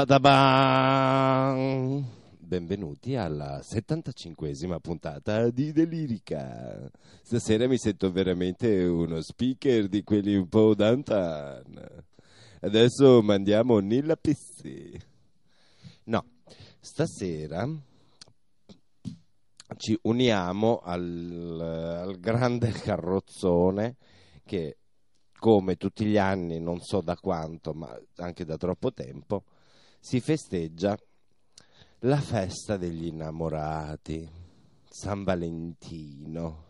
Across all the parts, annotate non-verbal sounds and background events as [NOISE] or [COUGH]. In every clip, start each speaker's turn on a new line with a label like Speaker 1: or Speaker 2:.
Speaker 1: Sbadabang! Benvenuti alla 75esima puntata di Delirica. Stasera mi sento veramente uno speaker di quelli un po' d'antan. Adesso mandiamo Nilla Pissi. No, stasera ci uniamo al, al grande carrozzone che come tutti gli anni, non so da quanto, ma anche da troppo tempo, si festeggia la festa degli innamorati, San Valentino.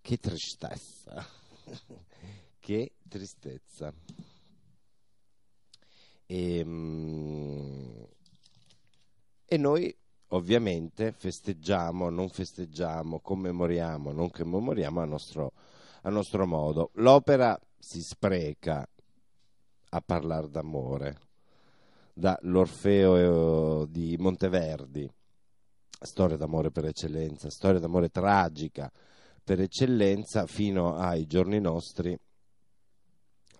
Speaker 1: Che tristezza, [LAUGHS] che tristezza. E, mm, e noi ovviamente festeggiamo, non festeggiamo, commemoriamo, non commemoriamo a nostro, a nostro modo. L'opera si spreca a parlare d'amore dall'Orfeo eh, di Monteverdi, storia d'amore per eccellenza, storia d'amore tragica per eccellenza, fino ai giorni nostri,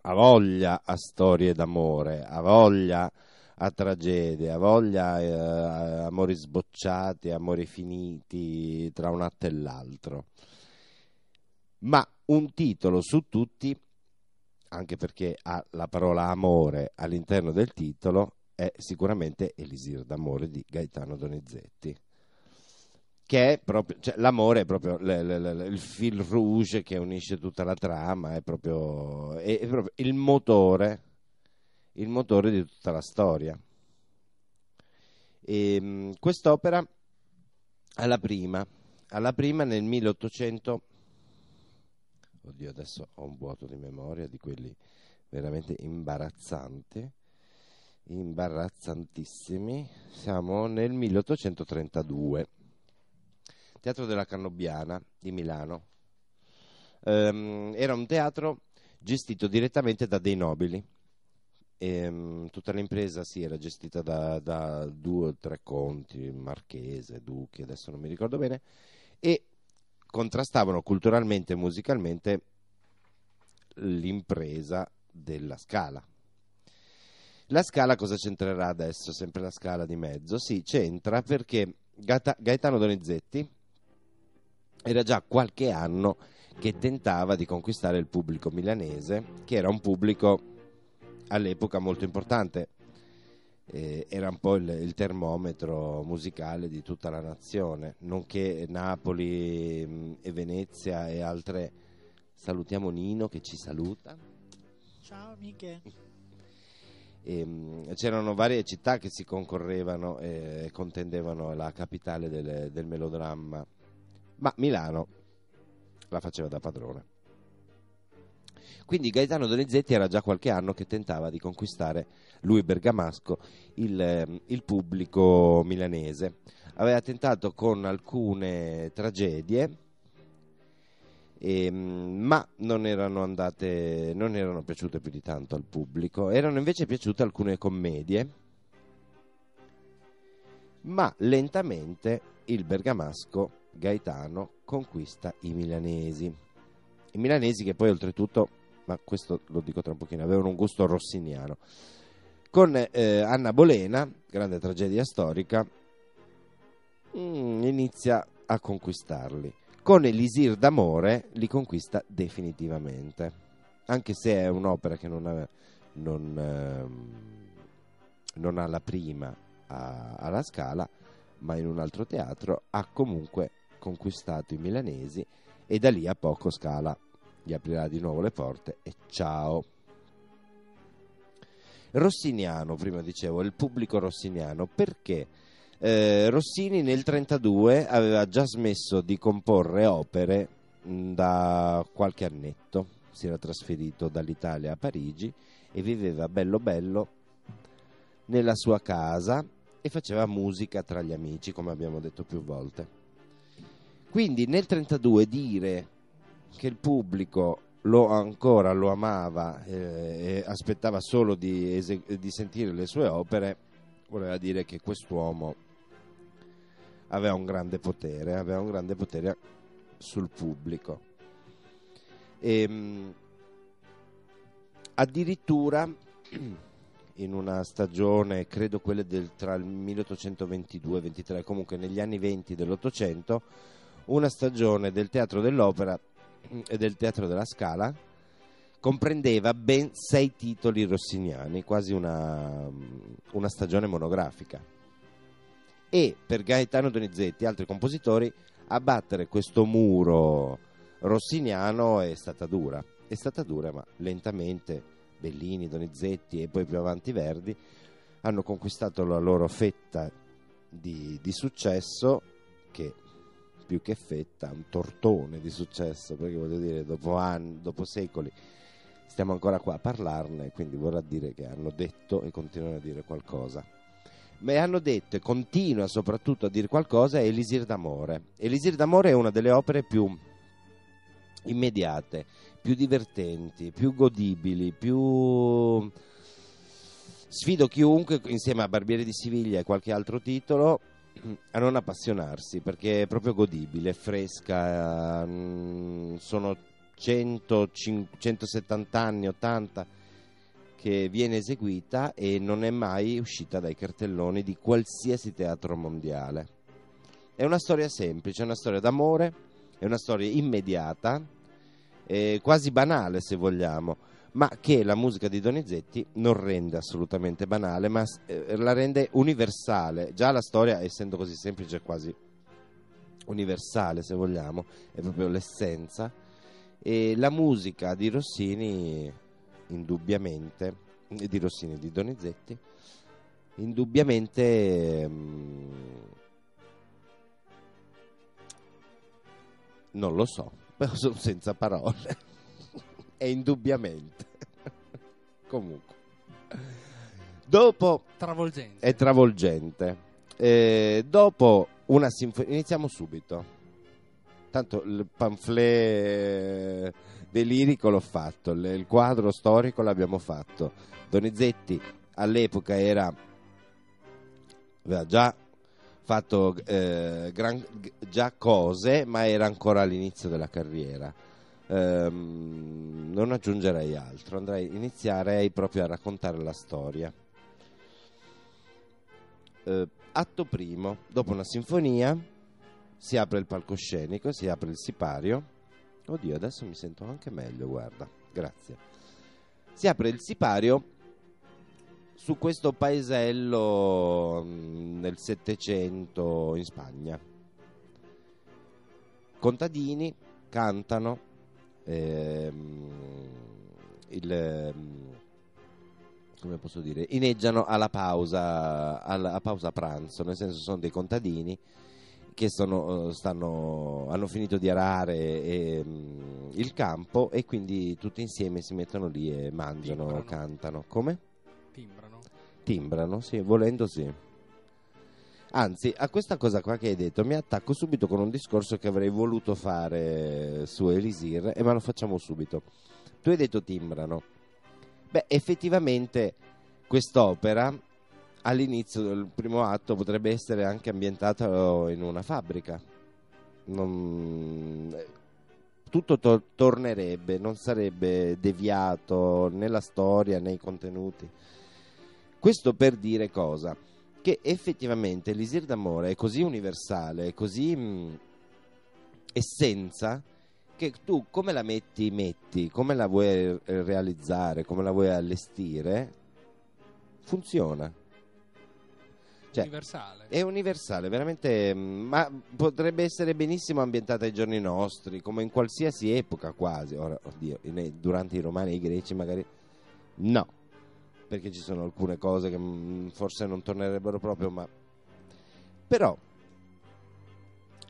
Speaker 1: ha voglia a storie d'amore, ha voglia a tragedie, ha voglia eh, a amori sbocciati, amori finiti tra un atto e l'altro. Ma un titolo su tutti, anche perché ha la parola amore all'interno del titolo, è sicuramente Elisir d'amore di Gaetano Donizetti che è proprio, cioè, l'amore è proprio l- l- l- il fil rouge che unisce tutta la trama, è proprio, è, è proprio il motore, il motore di tutta la storia. E, mh, quest'opera alla prima, alla prima nel 1800, oddio adesso ho un vuoto di memoria di quelli veramente imbarazzanti, imbarazzantissimi, siamo nel 1832. Teatro della Cannobbiana di Milano. Ehm, era un teatro gestito direttamente da dei nobili. Ehm, tutta l'impresa sì, era gestita da, da due o tre conti, marchese, duchi, adesso non mi ricordo bene, e contrastavano culturalmente e musicalmente l'impresa della scala. La scala cosa c'entrerà adesso? Sempre la scala di mezzo? Sì, c'entra perché Gaetano Donizetti era già qualche anno che tentava di conquistare il pubblico milanese, che era un pubblico all'epoca molto importante, eh, era un po' il, il, termometro musicale di tutta la nazione, nonché Napoli mh, e Venezia e altre. Salutiamo Nino che ci saluta.
Speaker 2: Ciao amiche.
Speaker 1: E, mh, c'erano varie città che si concorrevano e contendevano la capitale del, del melodramma ma Milano la faceva da padrone. Quindi Gaetano Donizetti era già qualche anno che tentava di conquistare lui bergamasco il, il pubblico milanese. Aveva tentato con alcune tragedie, e, ma non erano andate, non erano piaciute più di tanto al pubblico. Erano invece piaciute alcune commedie, ma lentamente il bergamasco Gaetano conquista i milanesi. I milanesi che poi oltretutto, ma questo lo dico tra un pochino, avevano un gusto rossiniano. Con eh, Anna Bolena, grande tragedia storica, mm, inizia a conquistarli. Con Elisir d'amore li conquista definitivamente. anche se è un'opera che non ha, non, ehm, non ha la prima a, alla Scala, ma in un altro teatro, ha comunque conquistato i milanesi e da lì a poco Scala gli aprirà di nuovo le porte e ciao. Rossiniano, prima dicevo, il pubblico rossiniano, perché eh, Rossini nel 1932 aveva già smesso di comporre opere mh, da qualche annetto, si era trasferito dall'Italia a Parigi e viveva bello bello nella sua casa e faceva musica tra gli amici, come abbiamo detto più volte. Quindi nel 1932 dire che il pubblico lo ancora lo amava eh, e aspettava solo di, di sentire le sue opere, voleva dire che quest'uomo aveva un grande potere, aveva un grande potere sul pubblico. E, mh, addirittura [CLEARS THROAT] in una stagione, credo quella del, tra il 1822 e il 23, comunque negli anni 20 dell'Ottocento, una stagione del teatro dell'opera e del teatro della Scala comprendeva ben sei titoli rossiniani, quasi una, una stagione monografica. E per Gaetano Donizetti e altri compositori abbattere questo muro rossiniano è stata dura. È stata dura, ma lentamente Bellini, Donizetti e poi più avanti Verdi hanno conquistato la loro fetta di, di successo che più che fetta, un tortone di successo, perché voglio dire, dopo anni, dopo secoli, stiamo ancora qua a parlarne, quindi vorrà dire che hanno detto e continuano a dire qualcosa. Ma hanno detto e continua soprattutto a dire qualcosa Elisir d'amore. Elisir d'amore è una delle opere più immediate, più divertenti, più godibili, più... Sfido chiunque insieme a Barbiere di Siviglia e qualche altro titolo a non appassionarsi perché è proprio godibile, fresca, mm, sono 100, 170 anni, 80 che viene eseguita e non è mai uscita dai cartelloni di qualsiasi teatro mondiale. È una storia semplice, è una storia d'amore, è una storia immediata, quasi banale se vogliamo ma che la musica di Donizetti non rende assolutamente banale, ma eh, la rende universale. Già la storia, essendo così semplice, è quasi universale, se vogliamo, è proprio l'essenza. E la musica di Rossini, indubbiamente, di Rossini di Donizetti, indubbiamente... Mh, mm, non lo so, [LAUGHS] sono senza parole [LAUGHS] e indubbiamente. [LAUGHS] Comunque. Dopo...
Speaker 3: Travolgente.
Speaker 1: È travolgente. Eh, dopo una sinfonia... Iniziamo subito. Tanto il pamphlet delirico l'ho fatto, il quadro storico l'abbiamo fatto. Donizetti all'epoca era... aveva già fatto eh, gran, già cose, ma era ancora all'inizio della carriera ehm, non aggiungerei altro, andrei, inizierei proprio a raccontare la storia. Eh, atto primo, dopo una sinfonia si apre il palcoscenico, si apre il sipario. Oddio, adesso mi sento anche meglio, guarda, grazie. Si apre il sipario su questo paesello mm, nel Settecento in Spagna. Contadini cantano ehm, il, ehm, come posso dire, ineggiano alla pausa, alla pausa pranzo, nel senso sono dei contadini che sono, stanno, hanno finito di arare e, um, il campo e quindi tutti insieme si mettono lì e mangiano, Timbrano. cantano. Come?
Speaker 3: Timbrano.
Speaker 1: Timbrano, sì, volendo sì. Anzi, a questa cosa qua che hai detto mi attacco subito con un discorso che avrei voluto fare su Elisir e ma lo facciamo subito. Tu hai detto timbrano. Beh, effettivamente quest'opera all'inizio del primo atto potrebbe essere anche ambientata in una fabbrica. Non... Tutto to- tornerebbe, non sarebbe deviato nella storia, nei contenuti. Questo per dire cosa? che effettivamente l'Isir d'amore è così universale, è così mh, essenza, che tu come la metti, metti, come la vuoi realizzare, come la vuoi allestire, funziona. Cioè,
Speaker 3: universale.
Speaker 1: È universale, veramente, mm, ma potrebbe essere benissimo ambientata ai giorni nostri, come in qualsiasi epoca quasi. Ora, oddio, in- durante i romani e i greci magari no, perché ci sono alcune cose che mm, forse non tornerebbero proprio, ma però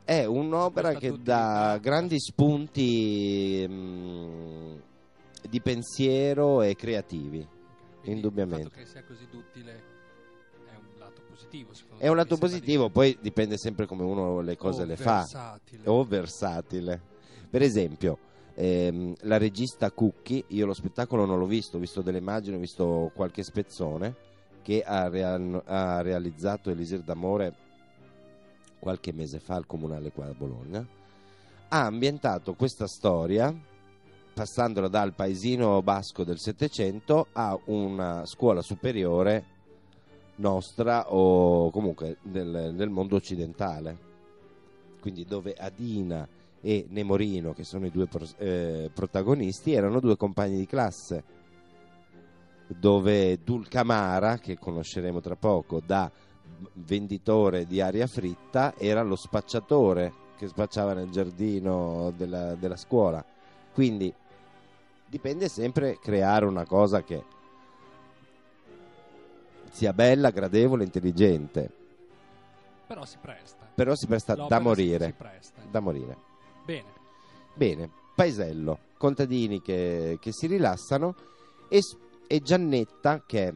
Speaker 1: è un'opera
Speaker 3: Questa
Speaker 1: che dà grandi spunti mm, di pensiero e creativi.
Speaker 3: Quindi
Speaker 1: indubbiamente.
Speaker 3: Il fatto che sia così duttile positivo.
Speaker 1: È un lato positivo, poi dipende sempre come uno le cose
Speaker 3: Oh,
Speaker 1: le fa.
Speaker 3: versatile.
Speaker 1: o versatile. Per esempio, ehm, la regista Cucchi, io lo spettacolo non l'ho visto, ho visto delle immagini, ho visto qualche spezzone che ha, real- ha realizzato Elisir d'Amore qualche mese fa al comunale qua a Bologna. Ha ambientato questa storia passandola dal paesino basco del Settecento a una scuola superiore nostra o comunque del, del mondo occidentale quindi dove Adina e Nemorino, che sono i due pro- eh, protagonisti, erano due compagni di classe, dove Dulcamara, che conosceremo tra poco, da venditore di aria fritta, era lo spacciatore che spacciava nel giardino della, della scuola. Quindi dipende sempre creare una cosa che sia bella, gradevole, intelligente,
Speaker 3: Però si presta.
Speaker 1: però si presta
Speaker 3: L'opera
Speaker 1: da morire.
Speaker 3: Si presta.
Speaker 1: Da morire.
Speaker 3: Bene.
Speaker 1: Bene, paesello, contadini che, che si rilassano e, e Giannetta che è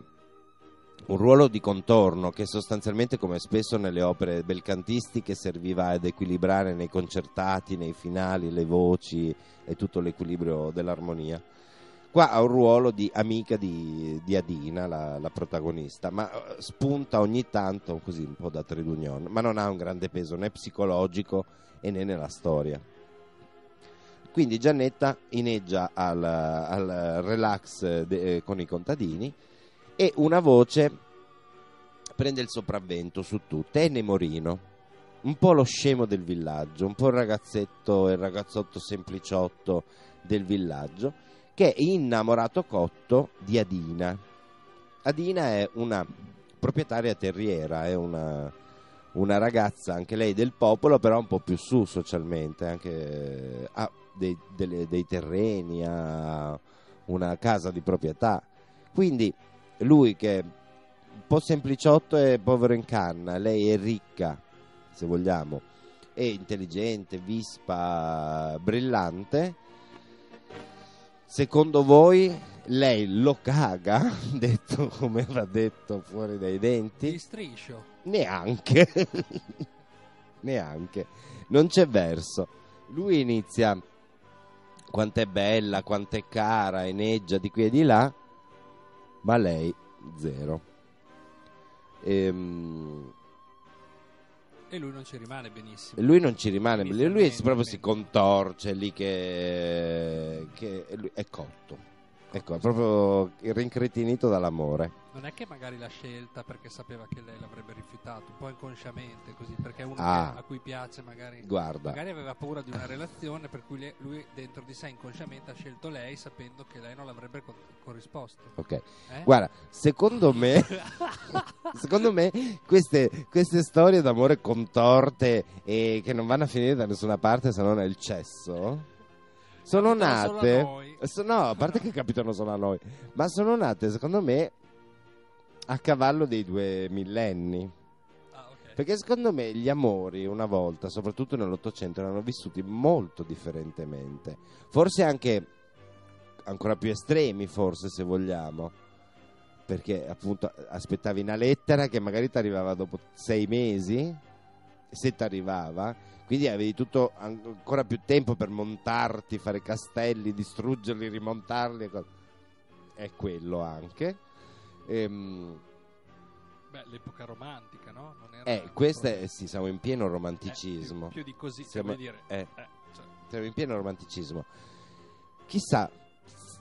Speaker 1: un ruolo di contorno che sostanzialmente come spesso nelle opere belcantistiche serviva ad equilibrare nei concertati, nei finali, le voci e tutto l'equilibrio dell'armonia. Qua ha un ruolo di amica di, di Adina, la, la protagonista, ma eh, spunta ogni tanto così un po' da trade union, ma non ha un grande peso né psicologico né nella storia. Quindi Giannetta ineggia al, al relax eh, de- eh, con i contadini e una voce prende il sopravvento su tutte, è Nemorino, un po' lo scemo del villaggio, un po' il ragazzetto il ragazzotto sempliciotto del villaggio, che è innamorato cotto di Adina. Adina è una proprietaria terriera, è una, una ragazza, anche lei del popolo, però un po' più su socialmente, anche ha dei, delle- dei terreni, ha una casa di proprietà. Quindi lui che è un po' sempliciotto e povero in canna, lei è ricca, se vogliamo, è intelligente, vispa, brillante. Secondo voi lei lo caga, [LAUGHS] detto come va detto fuori dai denti?
Speaker 3: Di striscio.
Speaker 1: Neanche. [LAUGHS] Neanche. Non c'è verso. Lui inizia quanto è bella, quanto è cara, ineggia di qui e di là, ma lei zero. Ehm,
Speaker 3: E lui non ci rimane benissimo.
Speaker 1: lui non ci rimane, lui
Speaker 3: Inizialmente,
Speaker 1: proprio si contorce lì che, che lui- è cotto. Ecco, è proprio rincretinito dall'amore.
Speaker 3: Non è che magari l'ha scelta perché sapeva che lei l'avrebbe rifiutato, un po' inconsciamente così, perché è uno
Speaker 1: Ah.
Speaker 3: a cui piace magari... Magari aveva paura di una [LAUGHS] relazione per cui le- lui dentro di sé inconsciamente ha scelto lei sapendo che lei non l'avrebbe corrisposto.
Speaker 1: ok.
Speaker 3: Eh?
Speaker 1: Guarda, secondo me, [LAUGHS] secondo me queste, queste storie d'amore contorte e che non vanno a finire da nessuna parte se non nel cesso sono nate. so- no, a parte che capitano solo a noi, ma sono nate secondo me a cavallo dei due millenni.
Speaker 3: Ah.
Speaker 1: Perché secondo me gli amori una volta, soprattutto nell'Ottocento, erano vissuti molto differentemente. Forse anche ancora più estremi, forse se vogliamo. Perché appunto aspettavi una lettera che magari ti arrivava dopo sei mesi, se ti arrivava, quindi avevi tutto an- ancora più tempo per montarti, fare castelli, distruggerli, rimontarli. È quello anche. Ehm,
Speaker 3: Beh, l'epoca romantica, no?
Speaker 1: Eh, questa è, sì, siamo in pieno
Speaker 3: eh,
Speaker 1: romanticismo.
Speaker 3: più, più di così,
Speaker 1: Siamo-
Speaker 3: dire.
Speaker 1: eh.
Speaker 3: eh, cioè,
Speaker 1: Siamo in pieno romanticismo. Chissà,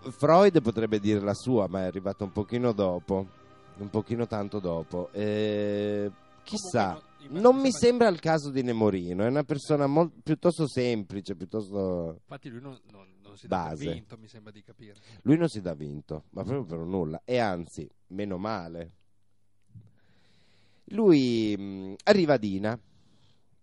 Speaker 1: Freud potrebbe dire la sua, ma è arrivato un pochino dopo, un pochino tanto dopo. Eh, chissà,
Speaker 3: comunque
Speaker 1: Non mi
Speaker 3: sembra-
Speaker 1: il caso di Nemorino, è una persona mol- piuttosto semplice, piuttosto...
Speaker 3: Infatti lui non, non- non si dà
Speaker 1: Base.
Speaker 3: vinto, mi sembra di capire.
Speaker 1: Lui non si dà vinto, ma proprio per nulla. E anzi, meno male. Lui mh, arriva a Dina,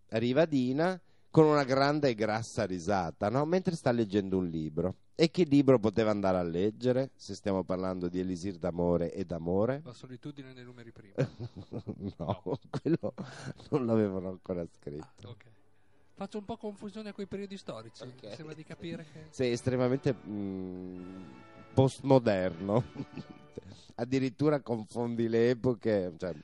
Speaker 1: arriva a Dina con una grande e grassa risata, no? mentre sta leggendo un libro. E che libro poteva andare a leggere, se stiamo parlando di Elisir d'amore e d'amore?
Speaker 3: La solitudine nei numeri primi. [LAUGHS]
Speaker 1: no, quello non l'avevano ancora scritto.
Speaker 3: Ok. Faccio un po' confusione con i periodi storici.
Speaker 1: Ok.
Speaker 3: Mi sembra di capire che.
Speaker 1: Sei estremamente mh, postmoderno. [LAUGHS] Addirittura confondi le epoche. Cioè,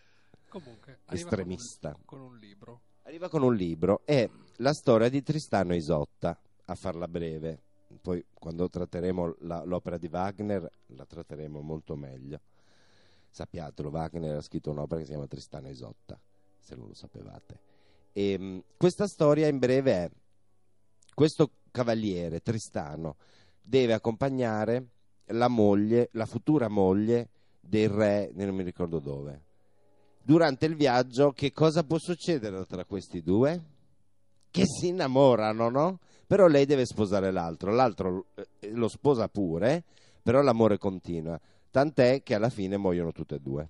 Speaker 3: Comunque, arriva con un-
Speaker 1: Estremista.
Speaker 3: Con un, libro.
Speaker 1: arriva con un libro. È la storia di Tristano Isotta, a farla breve. Poi, quando tratteremo la- l'opera di Wagner, la tratteremo molto meglio. Sappiatelo, Wagner ha scritto un'opera che si chiama Tristano Isotta, se non lo sapevate. E, mh, questa storia in breve è questo cavaliere Tristano deve accompagnare la moglie, la futura moglie del re, non mi ricordo dove. Durante il viaggio, che cosa può succedere tra questi due? Che si innamorano, no? Però lei deve sposare l'altro, l'altro eh, lo sposa pure, però l'amore continua. Tant'è che alla fine muoiono tutte e due.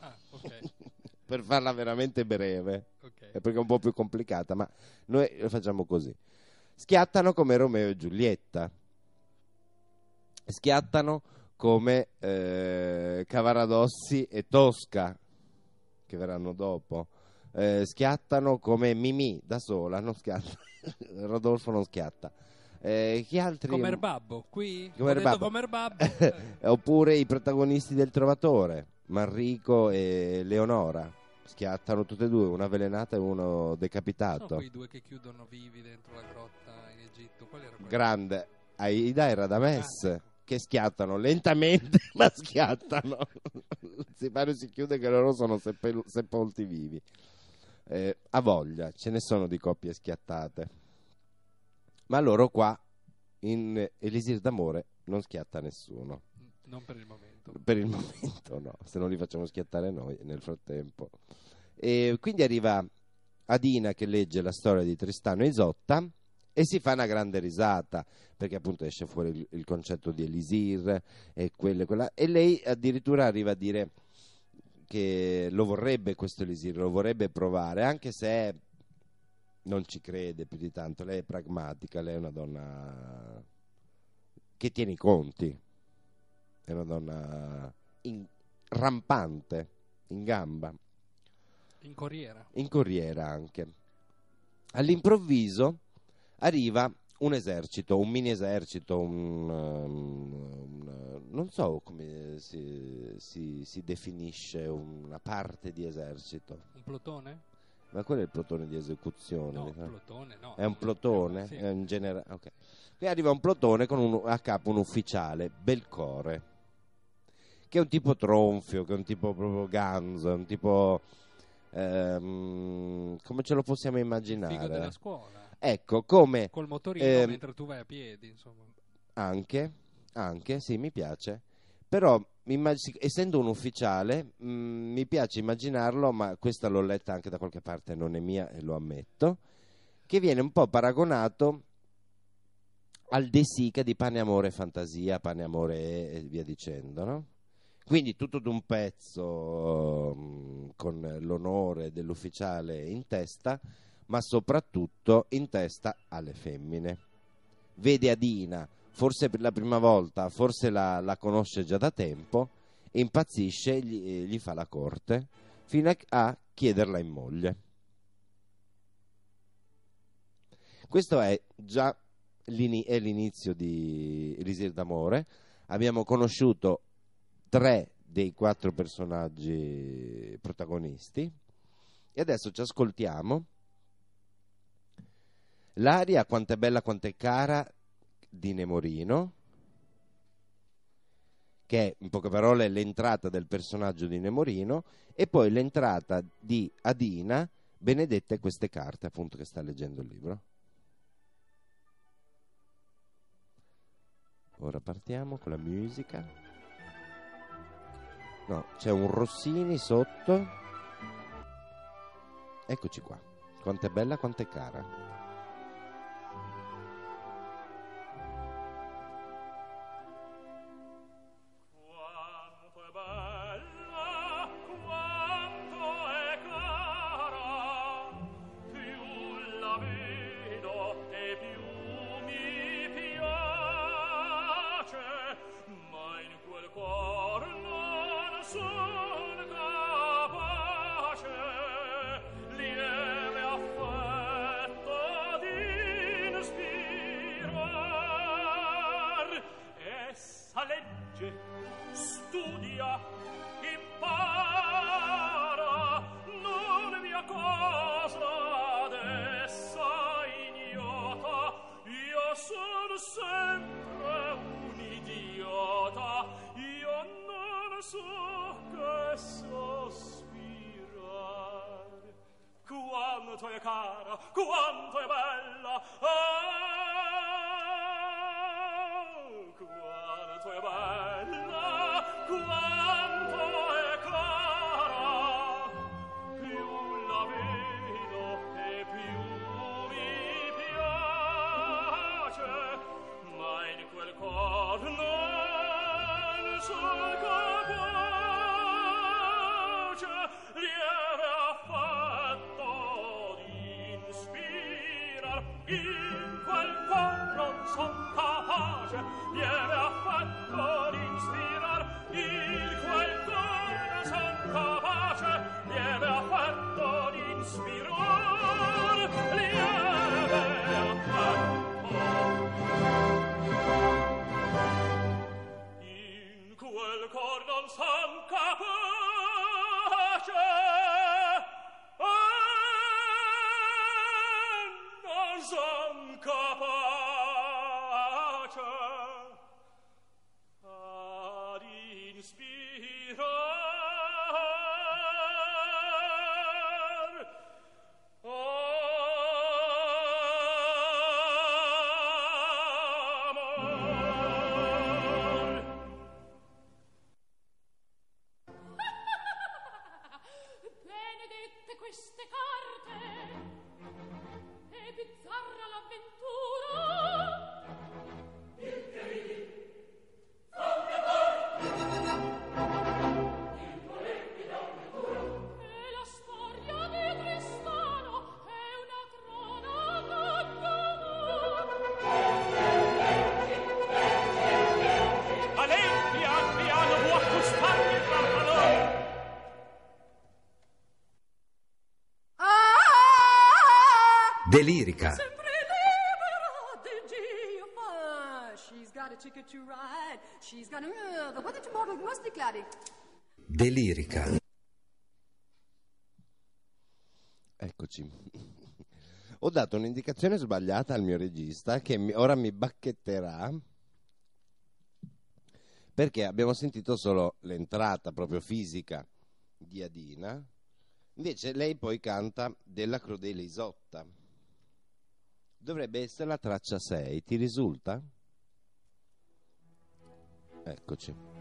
Speaker 3: Ah, ok. [LAUGHS]
Speaker 1: Per farla veramente breve
Speaker 3: ok.
Speaker 1: è perché è un po' più complicata, ma noi lo facciamo così. Schiattano come Romeo e Giulietta, schiattano come eh, Cavaradossi e Tosca, che verranno dopo, Eh, schiattano come Mimì da sola, non schiatta. [LAUGHS] Rodolfo non schiatta. Eh, chi altri?
Speaker 3: Come Erbabbo, qui?
Speaker 1: Come Erbabbo.
Speaker 3: come Erbabbo. Eh, [LAUGHS]
Speaker 1: Oppure i protagonisti del Trovatore, Manrico e Leonora. Schiattano tutte e due, una avvelenata e uno
Speaker 3: sono
Speaker 1: decapitato.
Speaker 3: quei due che chiudono vivi dentro la grotta in Egitto. Qual era?
Speaker 1: Grande Aida e Radames
Speaker 3: Ah, ecco.
Speaker 1: che schiattano lentamente, [LAUGHS] ma schiattano. si pare si chiude che loro sono seppel- sepolti vivi. Eh, a voglia, ce ne sono di coppie schiattate. Ma loro qua in Elisir d'amore non schiatta nessuno.
Speaker 3: Non per il momento.
Speaker 1: Per il [LAUGHS] momento no, se non li facciamo schiattare noi nel frattempo. E quindi arriva Adina che legge la storia di Tristano e Isotta e si fa una grande risata perché appunto esce fuori il, il concetto di Elisir e quelle, quella, e lei addirittura arriva a dire che lo vorrebbe questo Elisir, lo vorrebbe provare anche se non ci crede più di tanto, lei è pragmatica, lei è una donna che tiene i conti, è una donna in- rampante, in gamba,
Speaker 3: In corriera.
Speaker 1: in corriera anche. All'improvviso arriva un esercito, un mini esercito, un, um, un- non so come si, si- si definisce una parte di esercito,
Speaker 3: Un plotone?
Speaker 1: ma quello è il plotone di esecuzione.
Speaker 3: No,
Speaker 1: sa.
Speaker 3: plotone no.
Speaker 1: È un plotone?
Speaker 3: Sì.
Speaker 1: È un genera- ok. Qui arriva un plotone con un- a capo un ufficiale, Belcore, che è un tipo tronfio, che è un tipo proprio ganzo, è un tipo... ehm, come ce lo possiamo
Speaker 3: Figo della
Speaker 1: immaginare?
Speaker 3: scuola.
Speaker 1: Ecco, come
Speaker 3: Col motorino
Speaker 1: Ehm,
Speaker 3: mentre tu vai a piedi, insomma.
Speaker 1: anche, anche, sì, mi piace. Però, immag- essendo un ufficiale, mh, mi piace immaginarlo, ma questa l'ho letta anche da qualche parte, non è mia e lo ammetto, che viene un po' paragonato al De Sica di Pane, Amore e Fantasia, Pane, Amore e e via dicendo, no? Quindi tutto d'un pezzo mh, con l'onore dell'ufficiale in testa, ma soprattutto in testa alle femmine. Vede Adina, forse per la prima volta, forse la, la conosce già da tempo, impazzisce e gli, e gli fa la corte fino a, chiederla in moglie. Questo è già l'inizio di Elisir d'amore. Abbiamo conosciuto tre dei quattro personaggi protagonisti e adesso ci ascoltiamo L'aria quanto è bella, quanto è cara di Nemorino, che è in poche parole l'entrata del personaggio di Nemorino, e poi l'entrata di Adina, benedetta è queste carte, appunto, che sta leggendo il libro. Ora partiamo con la musica. No, c'è un Rossini sotto.
Speaker 4: Eccoci qua. Quanto è bella, quanto è cara.
Speaker 5: lirica.
Speaker 6: Delirica.
Speaker 4: Eccoci. [LAUGHS] Ho dato un'indicazione sbagliata al mio regista che ora mi bacchetterà perché abbiamo sentito solo l'entrata proprio fisica di Adina. Invece lei poi canta della Crudele Isotta dovrebbe essere la traccia 6, ti risulta? Eccoci.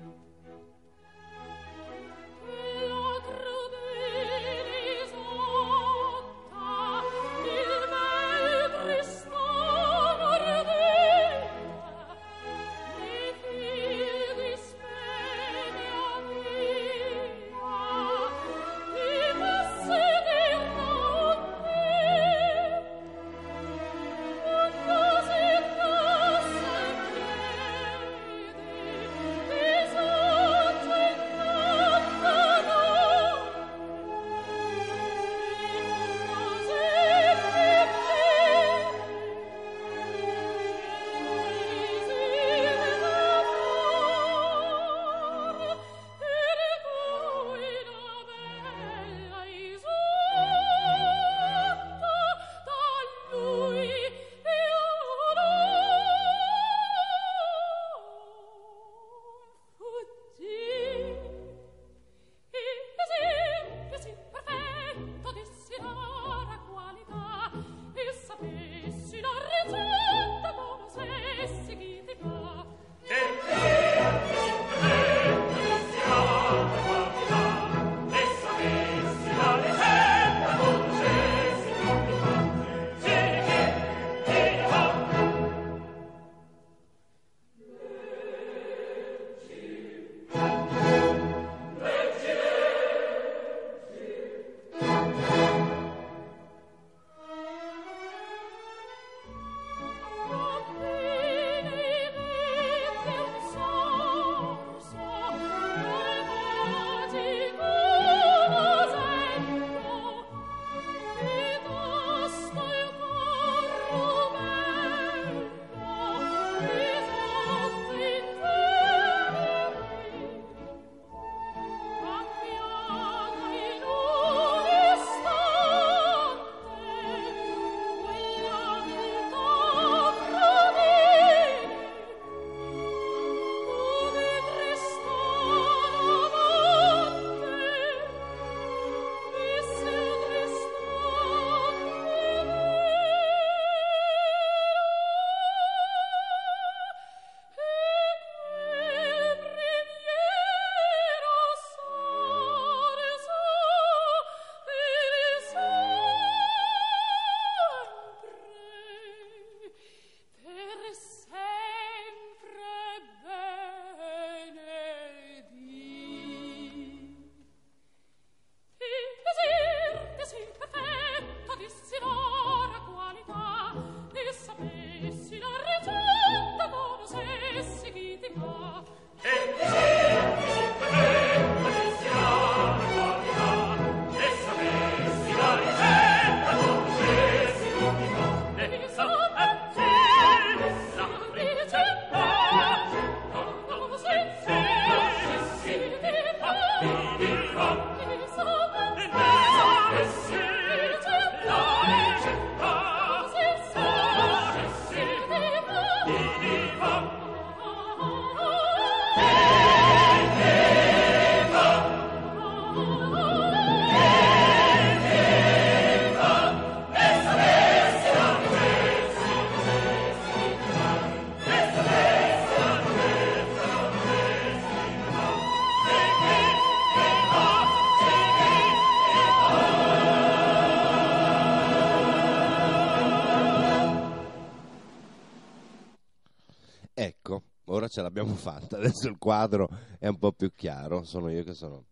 Speaker 1: Ce l'abbiamo [LAUGHS] fatta, adesso il quadro è un po' più chiaro, sono io che sono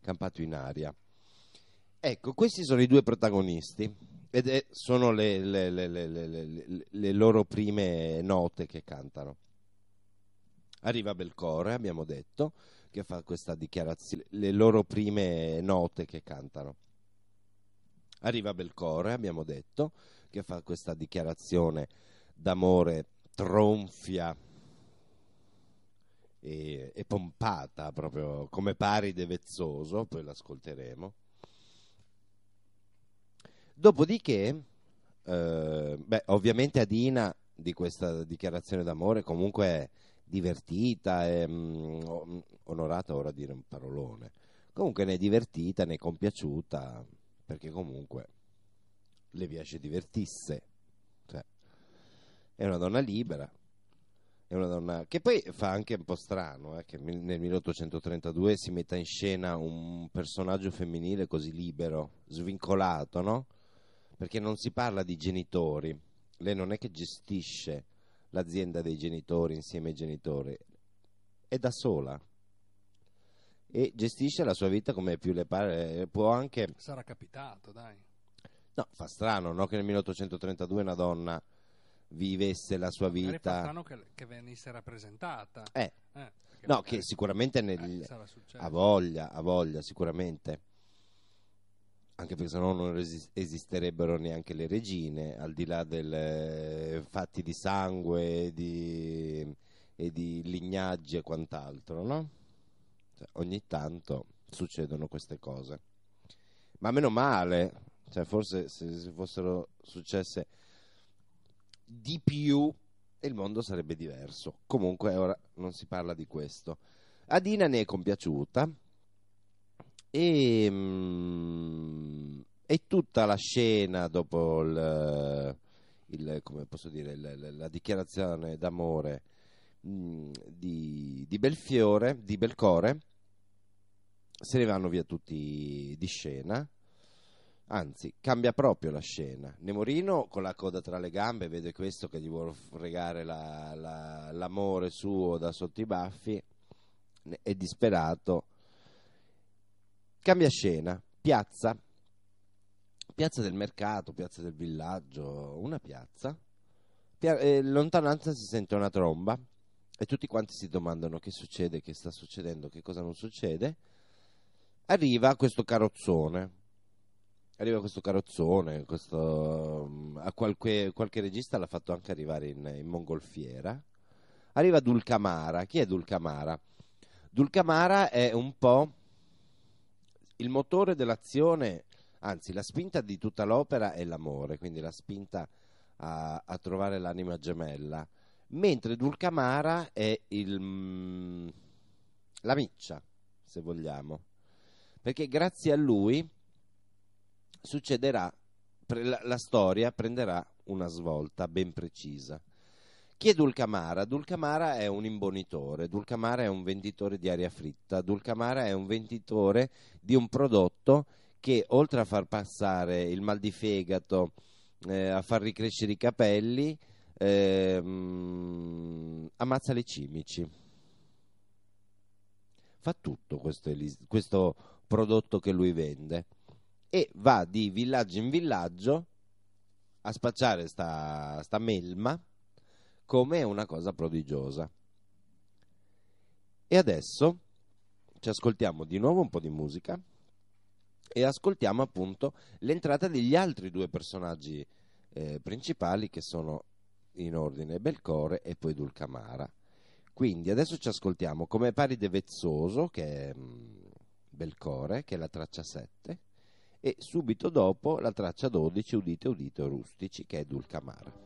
Speaker 1: campato in aria. Ecco, questi sono i due protagonisti ed è- sono le, le- le- le- loro prime note che cantano. Arriva Belcore, abbiamo detto, che fa questa dichiarazione, le loro prime note che cantano. Arriva Belcore, abbiamo detto, che fa questa dichiarazione d'amore tronfia e, e pompata, proprio come Paride Vezzoso, poi l'ascolteremo. Dopodiché, eh, beh, ovviamente Adina di questa dichiarazione d'amore comunque è divertita, è mm, o- onorata ora dire un parolone, comunque ne è divertita, ne è compiaciuta, perché comunque le piace divertisse, cioè, è una donna libera, è una donna che poi fa anche un po' strano eh, che nel 1832 si metta in scena un personaggio femminile così libero, svincolato, no? Perché non si parla di genitori, lei non è che gestisce l'azienda dei genitori insieme ai genitori, è da sola e gestisce la sua vita come più le pare, può anche
Speaker 3: Sarà capitato, dai.
Speaker 1: No, fa strano no? che nel 1832 una donna vivesse la sua vita.
Speaker 3: strano che, che venisse rappresentata.
Speaker 1: Eh,
Speaker 3: Eh,
Speaker 1: no, che sicuramente nel...
Speaker 3: eh,
Speaker 1: ha voglia, ha voglia, sicuramente. Anche perché sennò non esisterebbero neanche le regine, al di là dei fatti di sangue e di, e di lignaggi e quant'altro, no? Cioè, ogni tanto succedono queste cose. Ma meno male, cioè forse se, se fossero successe di più il mondo sarebbe diverso. Comunque ora non si parla di questo. Adina ne è compiaciuta e, mm, e tutta la scena dopo il, il- dire, il- la dichiarazione d'amore mm, di, di Belfiore, di Belcore, se ne vanno via tutti di scena. Anzi, cambia proprio la scena. Nemorino con la coda tra le gambe vede questo che gli vuole fregare la- la- l'amore suo da sotto i baffi, è disperato. Cambia scena, piazza, piazza del mercato, piazza del villaggio, una piazza. Pia- eh, lontananza si sente una tromba e tutti quanti si domandano che succede, che sta succedendo, che cosa non succede. Arriva questo carrozzone arriva questo carrozzone, questo, mm, a qualche, qualche regista l'ha fatto anche arrivare in, in mongolfiera. Arriva Dulcamara. Chi è Dulcamara? Dulcamara è un po' il motore dell'azione, anzi la spinta di tutta l'opera è l'amore, quindi la spinta a, a trovare l'anima gemella, mentre Dulcamara è il, mm, la miccia, se vogliamo, perché grazie a lui succederà, la, la storia prenderà una svolta ben precisa. Chi è Dulcamara? Dulcamara è un imbonitore, Dulcamara è un venditore di aria fritta, Dulcamara è un venditore di un prodotto che oltre a far passare il mal di fegato, eh, a far ricrescere i capelli, ehm, ammazza le cimici. Fa tutto questo, questo prodotto che lui vende e va di villaggio in villaggio a spacciare sta, sta melma come una cosa prodigiosa. E adesso ci ascoltiamo di nuovo un po' di musica e ascoltiamo appunto l'entrata degli altri due personaggi eh, principali che sono in ordine Belcore e poi Dulcamara. Quindi adesso ci ascoltiamo come Paride Vezzoso, che è mm, Belcore, che è la traccia 7, e subito dopo la traccia 12, Udite Udite Rustici, che è Dulcamara.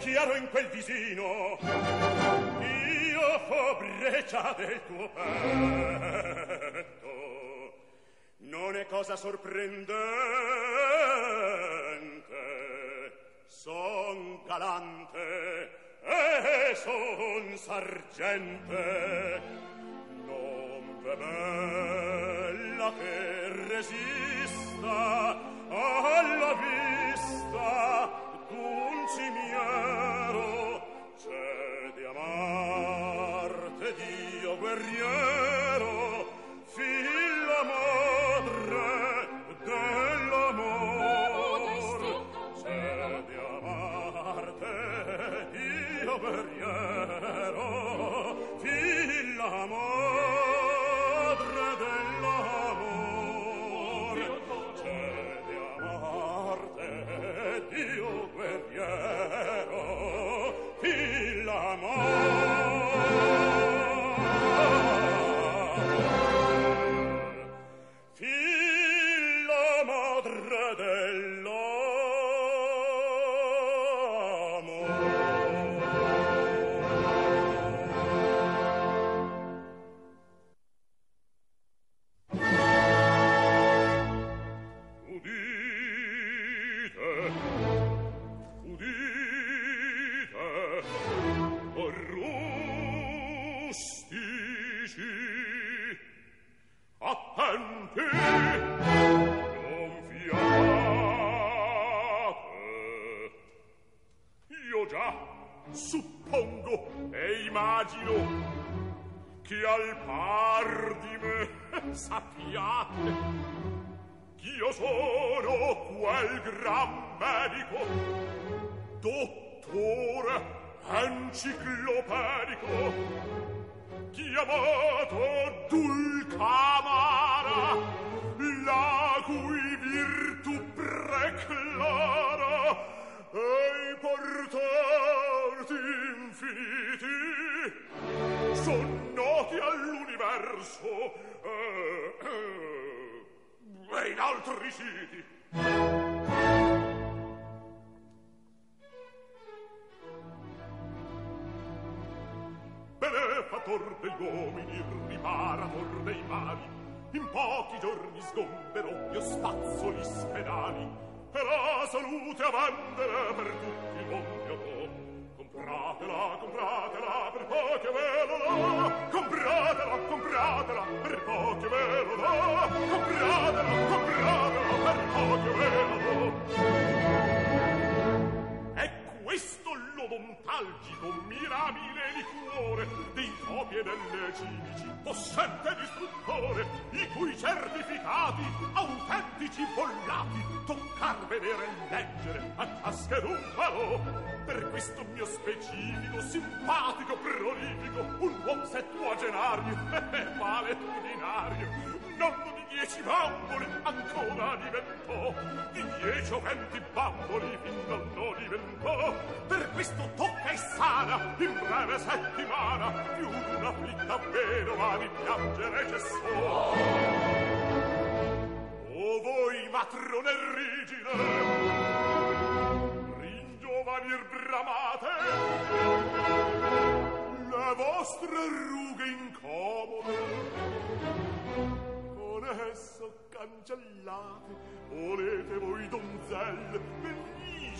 Speaker 7: chiaro in quel visino. Io fo breccia del tuo petto. Non è cosa sorprendente. Son galante e son sargente. Non v'è bella che resista alla vita. mirabile liquore dei topi e delle cimici possente distruttore i cui certificati autentici bollati toccar vedere e leggere a tasche d'un falò per questo mio specifico simpatico prolifico un uom settuagenario e [LAUGHS] valetudinario nonno di dieci bambole ancora diventò, di dieci o venti bamboli fin nonno diventò. Per questo tocca e sana, in breve settimana, più d'una afflitta vero ma di piangere cessò. O voi matrone rigide, ringiovanir bramate, le vostre rughe incomode, con esso cancellate, volete voi donzelle, venite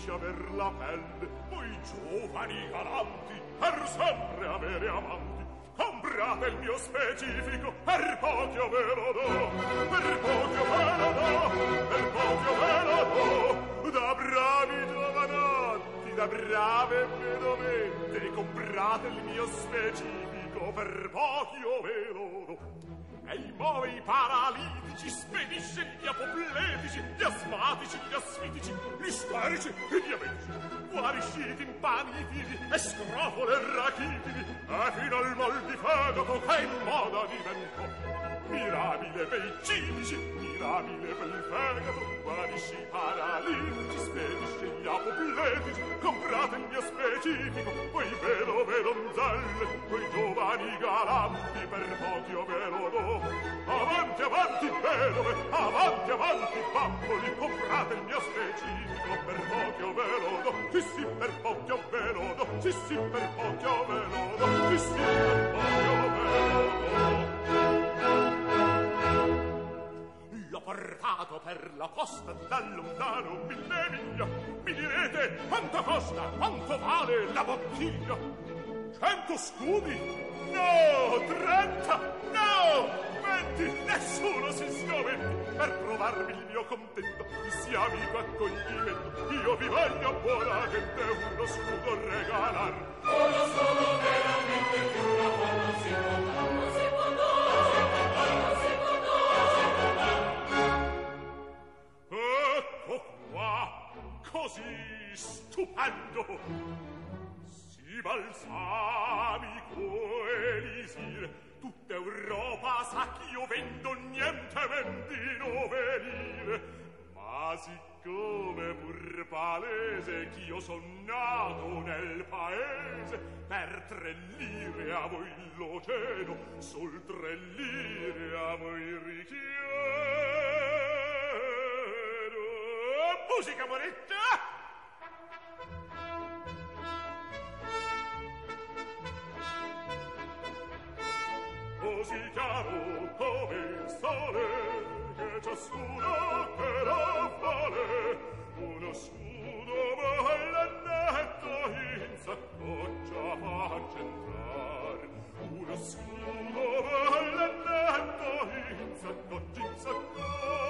Speaker 7: finisce aver la pelle. Voi giovani galanti per sempre avere amanti. Comprate il mio specifico per poco ve lo do. Per poco ve lo do per poco ve lo do. Da bravi giovanotti da brave vedovette comprate il mio specifico per poco ve lo do e i moi paralitici spedisce gli apopletici, gli asmatici, gli asfitici, gli storici e gli amici. Guarisciti in pani e scrofole rachitili, e fino al mal di fegato che in moda diventò. Mirabile per i cinici, mirabile per il fegato guarisci i paralitici spedisci gli apopletici comprate il mio specifico poi vedo vedonzelle quei giovani galanti per pochi o ve lo do avanti avanti vedove eh, avanti avanti bamboli comprate il mio specifico per pochi o ve lo do sì sì per pochi o ve lo do sì sì per pochi o ve lo do sì sì per pochi o ve lo do portato per la posta da lontano mille miglia. Mi direte quanto costa, quanto vale la bottiglia? Cento scudi? No, trenta? No, venti? Nessuno si sgomenti per provarmi il mio contento. Mi sia amico accoglimento, io vi voglio buona gente uno scudo regalar. Uno solo veramente più la buona si può ecco qua così stupendo si balsamico elisir tutta Europa sa ch'io vendo niente vendino venire ma siccome pur palese ch'io son nato nel paese per tre lire a voi lo sol tre lire a voi richiedo musica, Moretta! Così chiaro come il sole che ciascuno che lo vuole uno scudo ballanetto in saccoccia fa centrar. Uno scudo ballanetto in saccoccia in saccoccia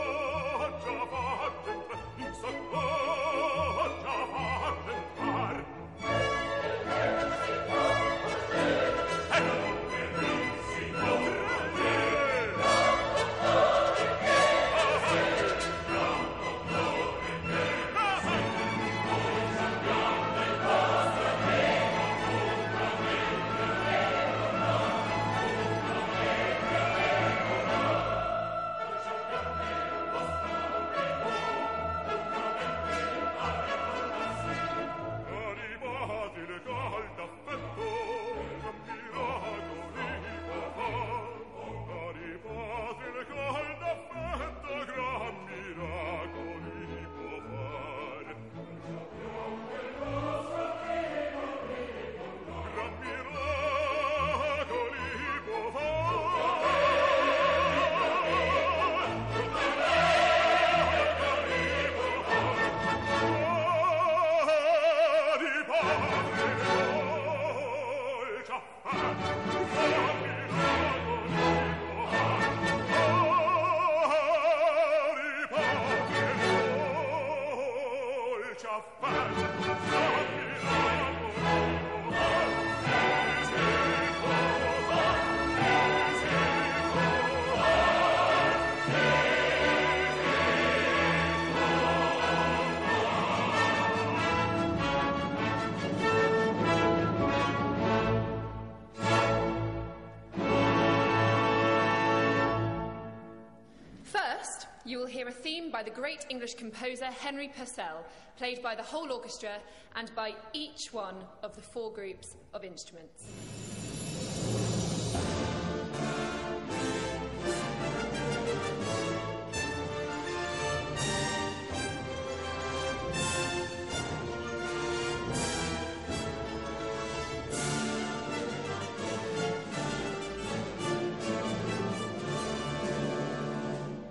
Speaker 8: by the great English composer Henry Purcell, played by the whole orchestra and by each one of the four groups of instruments.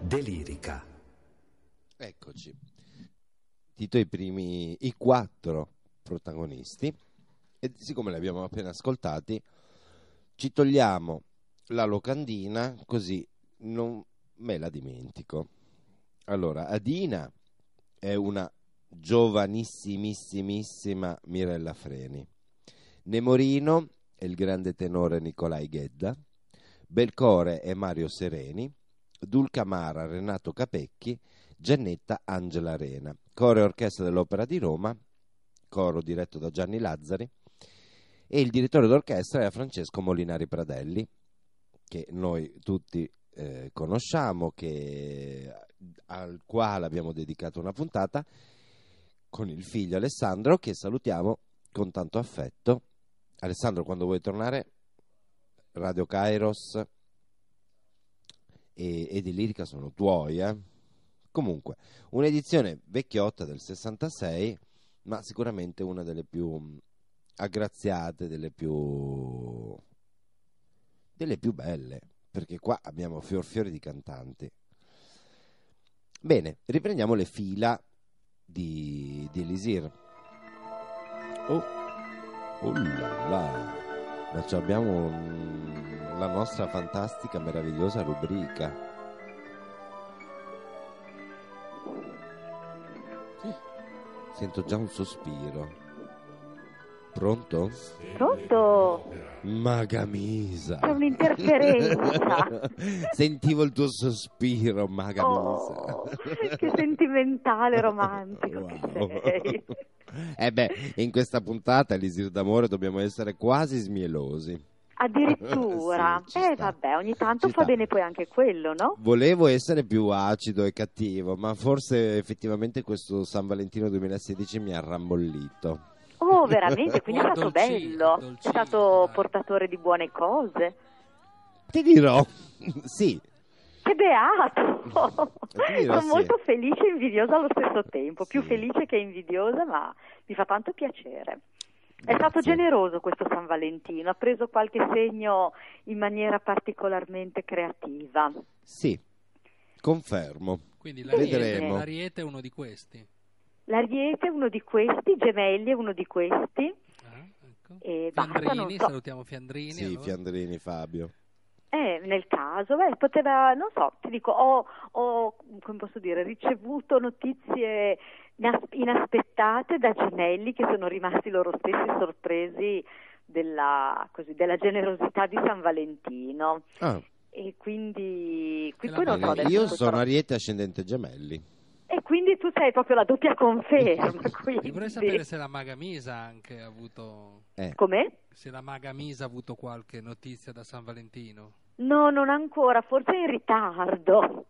Speaker 6: Delirica.
Speaker 1: Sentito i primi, i quattro protagonisti e siccome li abbiamo appena ascoltati ci togliamo la locandina così non me la dimentico. Allora, Adina è una giovanissimissima Mirella Freni. Nemorino è il grande tenore Nicolai Ghedda. Belcore è Mario Sereni. Dulcamara Renato Capecchi. Giannetta Angela Arena. Coro e orchestra dell'Opera di Roma, coro diretto da Gianni Lazzari. E il direttore d'orchestra è Francesco Molinari Pradelli, che noi tutti eh, conosciamo, che, al quale abbiamo dedicato una puntata con il figlio Alessandro, che salutiamo con tanto affetto. Alessandro, quando vuoi tornare, Radio Kairos e, e di Lirica sono tuoi, eh? Comunque, un'edizione vecchiotta del 66, ma sicuramente una delle più mh, aggraziate, delle più delle più belle, perché qua abbiamo fior fiori di cantanti. Bene, riprendiamo le fila di, di Elisir. Oh, oh là là, ma abbiamo un- la nostra fantastica, meravigliosa rubrica. Sento già un sospiro. Pronto?
Speaker 9: Pronto?
Speaker 1: Magamisa.
Speaker 9: C'è un'interferenza. [LAUGHS]
Speaker 1: Sentivo il tuo sospiro, Magamisa.
Speaker 9: Oh, che sentimentale, romantico
Speaker 1: Wow.
Speaker 9: che sei.
Speaker 1: Eh beh, in questa puntata, Elisir d'amore, dobbiamo essere quasi smielosi.
Speaker 9: Addirittura. [LAUGHS]
Speaker 1: Sì, ci
Speaker 9: eh vabbè, ogni tanto
Speaker 1: Ci
Speaker 9: fa
Speaker 1: sta.
Speaker 9: bene poi anche quello, no?
Speaker 1: Volevo essere più acido e cattivo, ma forse effettivamente questo San Valentino 2016 mi ha rammollito.
Speaker 9: Oh, veramente, [LAUGHS] quindi è stato
Speaker 3: Addolcito,
Speaker 9: bello. È
Speaker 3: addolcito,
Speaker 9: stato portatore di buone cose.
Speaker 1: Ti dirò, [LAUGHS] sì,
Speaker 9: Che beato! Sono
Speaker 1: sì.
Speaker 9: molto felice e invidiosa allo stesso tempo. Più
Speaker 1: Sì.
Speaker 9: felice che invidiosa, ma mi fa tanto piacere. È stato generoso questo San Valentino, ha preso qualche segno in maniera particolarmente creativa.
Speaker 1: Sì, confermo.
Speaker 3: Quindi l'Ariete,
Speaker 1: Vedremo.
Speaker 3: l'Ariete è uno di questi.
Speaker 9: L'Ariete è uno di questi, Gemelli è uno di questi.
Speaker 3: Ah, ecco.
Speaker 9: E
Speaker 3: Fiandrini,
Speaker 9: so.
Speaker 3: salutiamo Fiandrini.
Speaker 1: Sì,
Speaker 3: allora.
Speaker 1: Fiandrini Fabio.
Speaker 9: Eh, nel caso, beh, poteva, non so, ti dico, ho, ho, come posso dire, ricevuto notizie inas- inaspettate da gemelli che sono rimasti loro stessi sorpresi della, così, della generosità di San Valentino.
Speaker 1: Ah,
Speaker 9: E quindi, qui poi non so
Speaker 1: io sono Ariete ascendente gemelli.
Speaker 9: E quindi tu sei proprio la doppia conferma. [LAUGHS] Quindi.
Speaker 3: vorrei sapere se la Maga Misa anche ha avuto
Speaker 1: Eh,
Speaker 9: Com'è?
Speaker 3: se la Maga Misa ha avuto qualche notizia da San Valentino.
Speaker 9: No, non ancora, forse è in ritardo.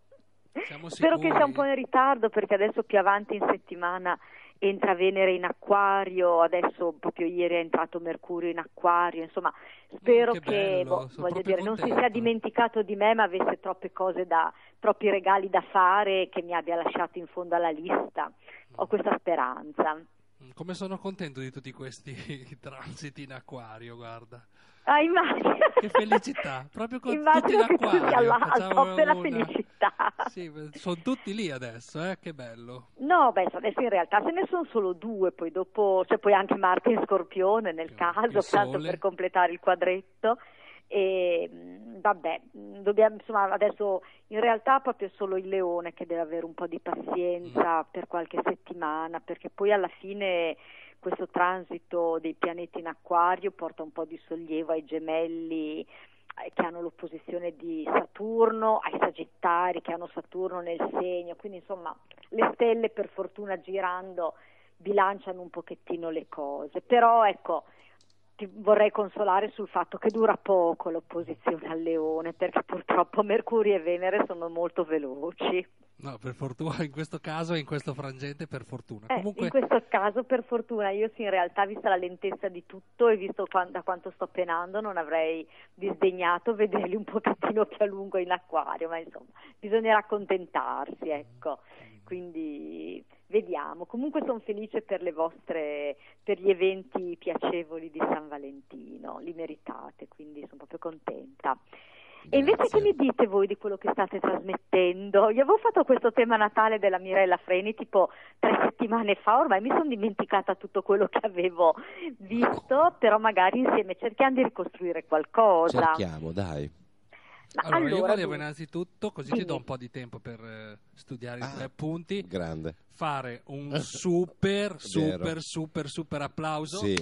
Speaker 3: Siamo
Speaker 9: Spero che sia un po' in ritardo perché adesso più avanti in settimana entra Venere in acquario, adesso proprio ieri è entrato Mercurio in acquario, insomma spero
Speaker 3: Mm, che
Speaker 9: che,
Speaker 3: bello,
Speaker 9: boh, dire, non si sia dimenticato di me ma avesse troppe cose da, troppi regali da fare che mi abbia lasciato in fondo alla lista. Ho questa speranza.
Speaker 3: Mm, Come sono contento di tutti questi [LAUGHS] transiti in acquario, guarda.
Speaker 9: Ah, immagino.
Speaker 3: Che felicità, proprio con
Speaker 9: Immagino
Speaker 3: tutti in
Speaker 9: che tu sia
Speaker 3: acquario.
Speaker 9: là, al
Speaker 3: facciamo
Speaker 9: felicità.
Speaker 3: Sì, sono tutti lì adesso, eh? Che bello.
Speaker 9: No, beh, adesso in realtà ce ne sono solo due, poi dopo c'è poi anche Marte in Scorpione nel caso, tanto per completare il quadretto. E mh, vabbè, dobbiamo, insomma, adesso in realtà è proprio solo il leone che deve avere un po' di pazienza per qualche settimana, perché poi alla fine questo transito dei pianeti in acquario porta un po' di sollievo ai gemelli che hanno l'opposizione di Saturno, ai Sagittari che hanno Saturno nel segno, quindi insomma le stelle per fortuna girando bilanciano un pochettino le cose, però ecco ti vorrei consolare sul fatto che dura poco l'opposizione al leone perché purtroppo Mercurio e Venere sono molto veloci.
Speaker 3: No, per fortuna, in questo caso e in questo frangente per fortuna.
Speaker 9: Eh,
Speaker 3: Comunque,
Speaker 9: In questo caso, per fortuna, io sì, in realtà, vista la lentezza di tutto e visto quan- da quanto sto penando, non avrei disdegnato vederli un pochettino più a lungo in acquario, ma insomma, bisognerà accontentarsi, ecco. Quindi vediamo. Comunque sono felice per le vostre, per gli eventi piacevoli di San Valentino, li meritate, quindi sono proprio contenta. E invece
Speaker 1: Grazie.
Speaker 9: che mi dite voi di quello che state trasmettendo? Io avevo fatto questo tema Natale della Mirella Freni tipo tre settimane fa, ormai mi sono dimenticata tutto quello che avevo visto, però magari insieme cerchiamo di ricostruire qualcosa.
Speaker 1: Cerchiamo, dai.
Speaker 9: Ma
Speaker 3: Allora, io volevo innanzitutto, così ti
Speaker 9: Dimmi.
Speaker 3: do un po' di tempo per eh, studiare
Speaker 1: Ah.
Speaker 3: i tre appunti,
Speaker 1: Grande.
Speaker 3: fare un [LAUGHS] super, super, super, super applauso
Speaker 1: Sì,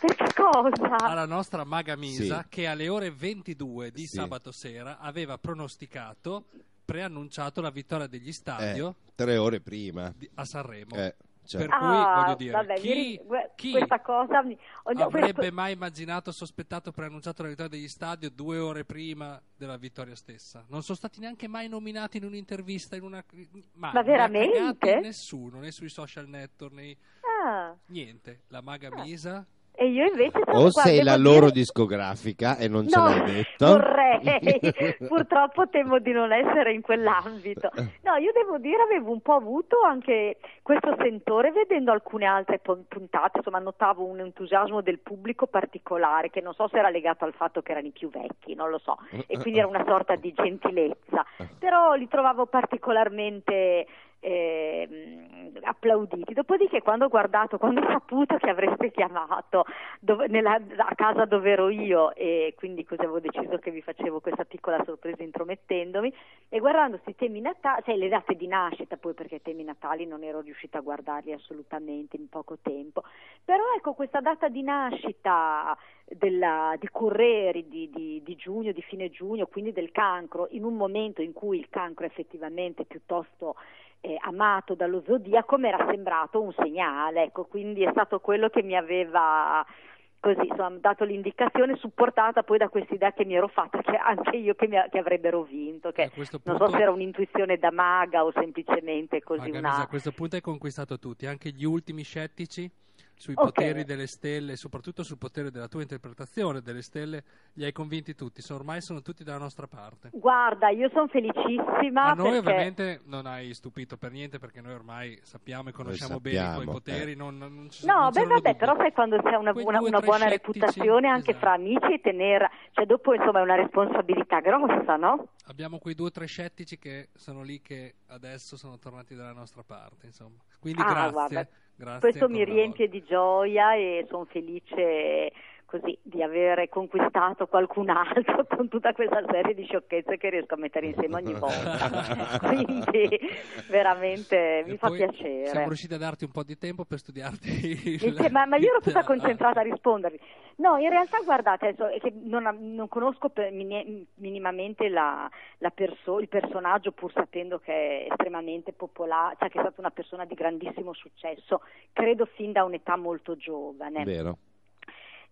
Speaker 9: Per che cosa?
Speaker 3: alla nostra maga Misa
Speaker 1: Sì.
Speaker 3: che alle ore 22 di
Speaker 1: Sì.
Speaker 3: sabato sera aveva pronosticato, preannunciato la vittoria degli stadio
Speaker 1: eh, tre ore prima.
Speaker 3: di- a Sanremo.
Speaker 1: Eh, cioè,
Speaker 3: Per cui
Speaker 9: Ah,
Speaker 3: voglio dire,
Speaker 9: vabbè,
Speaker 3: chi, chi
Speaker 9: questa cosa mi- ogni-
Speaker 3: avrebbe
Speaker 9: questo-
Speaker 3: mai immaginato, sospettato, preannunciato la vittoria degli stadio due ore prima della vittoria stessa? Non sono stati neanche mai nominati in un'intervista, in una... mai,
Speaker 9: Ma veramente?
Speaker 3: nessuno, né sui social network, né...
Speaker 9: Ah,
Speaker 3: niente. La maga Misa...
Speaker 9: e io invece sono
Speaker 1: o
Speaker 9: qua,
Speaker 1: sei la
Speaker 9: dire-
Speaker 1: loro discografica e non ce
Speaker 9: No,
Speaker 1: l'hai detto.
Speaker 9: vorrei, [LAUGHS] purtroppo temo di non essere in quell'ambito. No, io devo dire avevo un po' avuto anche questo sentore vedendo alcune altre pun- puntate, insomma notavo un entusiasmo del pubblico particolare che non so se era legato al fatto che erano i più vecchi, non lo so, e quindi era una sorta di gentilezza, però li trovavo particolarmente ehm, applauditi. Dopodiché quando ho guardato, quando ho saputo che avreste chiamato dove- nella- a casa dove ero io e quindi così avevo deciso che vi facevo questa piccola sorpresa intromettendomi e guardando questi temi natali, cioè le date di nascita poi perché i temi natali non ero riuscita a guardarli assolutamente in poco tempo, però ecco questa data di nascita della- di Correri di, di- di giugno, di fine giugno, quindi del cancro, in un momento in cui il cancro è effettivamente piuttosto eh, amato dallo zodiaco, mi era sembrato un segnale, ecco, quindi è stato quello che mi aveva così, insomma, dato l'indicazione supportata poi da questa idea che mi ero fatta che anche io che, mi- che avrebbero vinto, che
Speaker 3: questo
Speaker 9: non
Speaker 3: punto-
Speaker 9: so se era un'intuizione da maga o semplicemente così
Speaker 3: Maga
Speaker 9: una...
Speaker 3: A questo punto hai conquistato tutti, anche gli ultimi scettici sui
Speaker 9: Ok.
Speaker 3: poteri delle stelle, soprattutto sul potere della tua interpretazione delle stelle, li hai convinti tutti, sono- ormai sono tutti dalla nostra parte.
Speaker 9: Guarda, io sono felicissima
Speaker 3: A noi
Speaker 9: perché...
Speaker 3: ovviamente non hai stupito per niente perché noi ormai sappiamo e conosciamo bene i tuoi
Speaker 1: sappiamo,
Speaker 3: poteri,
Speaker 1: eh.
Speaker 3: non, non- non ci
Speaker 9: No,
Speaker 3: non
Speaker 9: beh, vabbè,
Speaker 3: dubbi.
Speaker 9: però sai quando c'è una, una- una buona
Speaker 3: scettici,
Speaker 9: reputazione anche
Speaker 3: esatto.
Speaker 9: fra amici e tenere, cioè dopo insomma è una responsabilità grossa, no?
Speaker 3: Abbiamo quei due o tre scettici che sono lì che adesso sono tornati dalla nostra parte, insomma. Quindi
Speaker 9: Ah,
Speaker 3: grazie,
Speaker 9: guarda,
Speaker 3: grazie
Speaker 9: Questo mi riempie di gioia e sono felice così di aver conquistato qualcun altro [LAUGHS] con tutta questa serie di sciocchezze che riesco a mettere insieme ogni volta. [LAUGHS] Quindi veramente mi
Speaker 3: E
Speaker 9: fa piacere.
Speaker 3: Siamo riusciti a darti un po' di tempo per studiarti il...
Speaker 9: Ma, ma io ero tutta concentrata a rispondervi. No, in realtà guardate, adesso, è che non, non conosco minimamente la, la perso- il personaggio pur sapendo che è estremamente popolare, cioè che è stata una persona di grandissimo successo, credo fin da un'età molto giovane.
Speaker 1: Vero.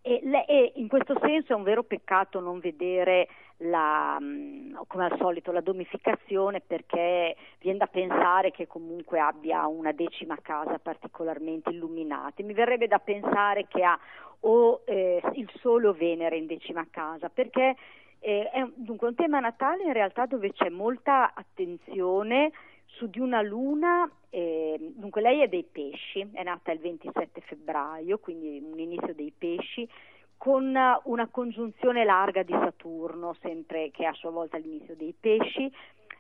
Speaker 9: E, le- e in questo senso è un vero peccato non vedere la, mh, come al solito la domificazione perché viene da pensare che comunque abbia una decima casa particolarmente illuminata. Mi verrebbe da pensare che ha o eh, il Sole o Venere in decima casa perché eh, è un- dunque un tema natale in realtà dove c'è molta attenzione su di una luna, eh, dunque lei è dei pesci, è nata il 27 febbraio, quindi un inizio dei pesci, con una congiunzione larga di Saturno, sempre che è a sua volta l'inizio dei pesci,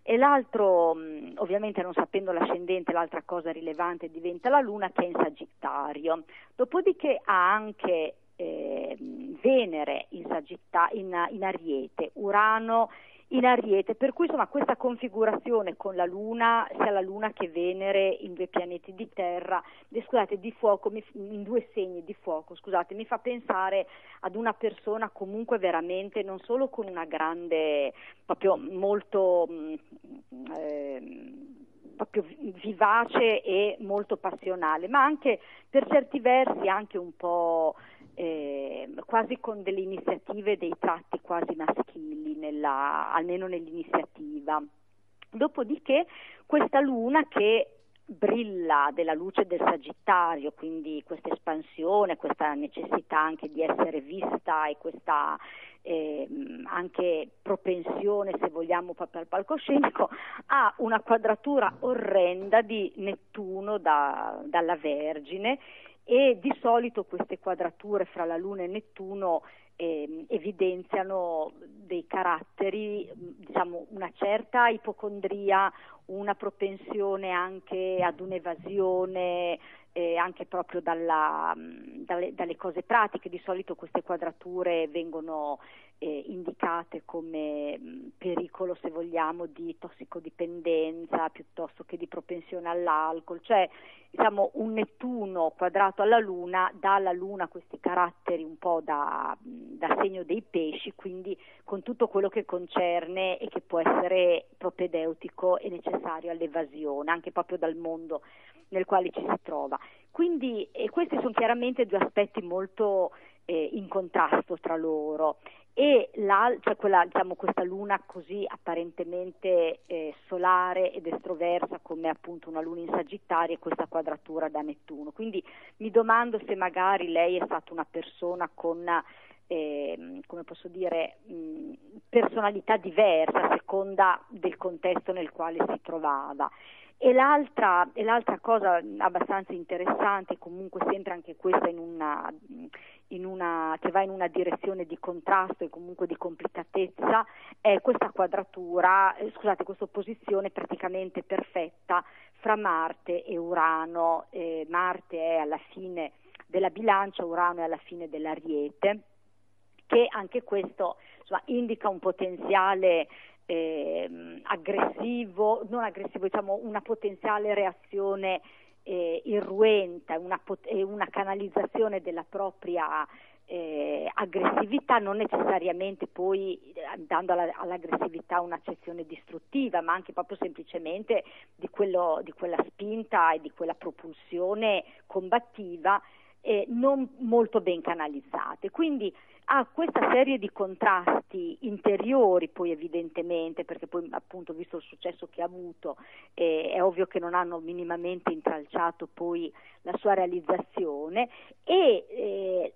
Speaker 9: e l'altro, mh, ovviamente non sapendo l'ascendente, l'altra cosa rilevante diventa la Luna che è in Sagittario. Dopodiché ha anche eh, Venere in, Sagitta- in, in Ariete, Urano in Ariete, per cui insomma questa configurazione con la Luna, sia la Luna che Venere in due pianeti di terra, eh, scusate, di fuoco, in due segni di fuoco, scusate, mi fa pensare ad una persona comunque veramente non solo con una grande, proprio molto ehm, proprio vi- vivace e molto passionale, ma anche per certi versi anche un po' eh, quasi con delle iniziative, dei tratti quasi maschili, nella- almeno nell'iniziativa. Dopodiché questa luna che brilla della luce del Sagittario, quindi questa espansione, questa necessità anche di essere vista e questa ehm, anche propensione, se vogliamo, proprio al palcoscenico, ha una quadratura orrenda di Nettuno da- dalla Vergine e di solito queste quadrature fra la Luna e Nettuno eh, evidenziano dei caratteri, diciamo una certa ipocondria, una propensione anche ad un'evasione, eh, anche proprio dalla, dalle, dalle, cose pratiche. Di solito queste quadrature vengono eh, indicate come mh, pericolo, se vogliamo, di tossicodipendenza piuttosto che di propensione all'alcol. Cioè, diciamo, un Nettuno quadrato alla Luna dà alla Luna questi caratteri un po' da, da segno dei pesci, quindi con tutto quello che concerne e che può essere propedeutico e necessario all'evasione, anche proprio dal mondo nel quale ci si trova. Quindi questi sono chiaramente due aspetti molto eh, in contrasto tra loro e cioè quella, diciamo, questa luna così apparentemente eh, solare ed estroversa come appunto una luna in Sagittario e questa quadratura da Nettuno. Quindi mi domando se magari lei è stata una persona con eh, come posso dire, mh, personalità diversa a seconda del contesto nel quale si trovava. E l'altra, e l'altra, cosa abbastanza interessante, comunque sempre anche questa in una, una, che va in una direzione di contrasto e comunque di complicatezza, è questa quadratura, eh, scusate, questa opposizione praticamente perfetta fra Marte e Urano. Eh, Marte è alla fine della bilancia, Urano è alla fine dell'ariete, che anche questo insomma, indica un potenziale eh, aggressivo, non aggressivo, diciamo una potenziale reazione eh, irruenta, una, pot- una, canalizzazione della propria eh, aggressività, non necessariamente poi dando alla, all'aggressività un'accezione distruttiva, ma anche proprio semplicemente di, quello, di quella spinta e di quella propulsione combattiva eh, non molto ben canalizzate. Quindi ha questa serie di contrasti interiori poi evidentemente perché poi appunto visto il successo che ha avuto eh, è ovvio che non hanno minimamente intralciato poi la sua realizzazione e eh,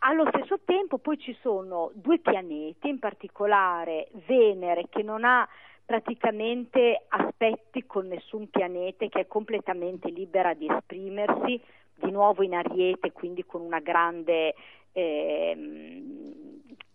Speaker 9: allo stesso tempo poi ci sono due pianeti, in particolare Venere che non ha praticamente aspetti con nessun pianeta, che è completamente libera di esprimersi, di nuovo in Ariete, quindi con una grande eh,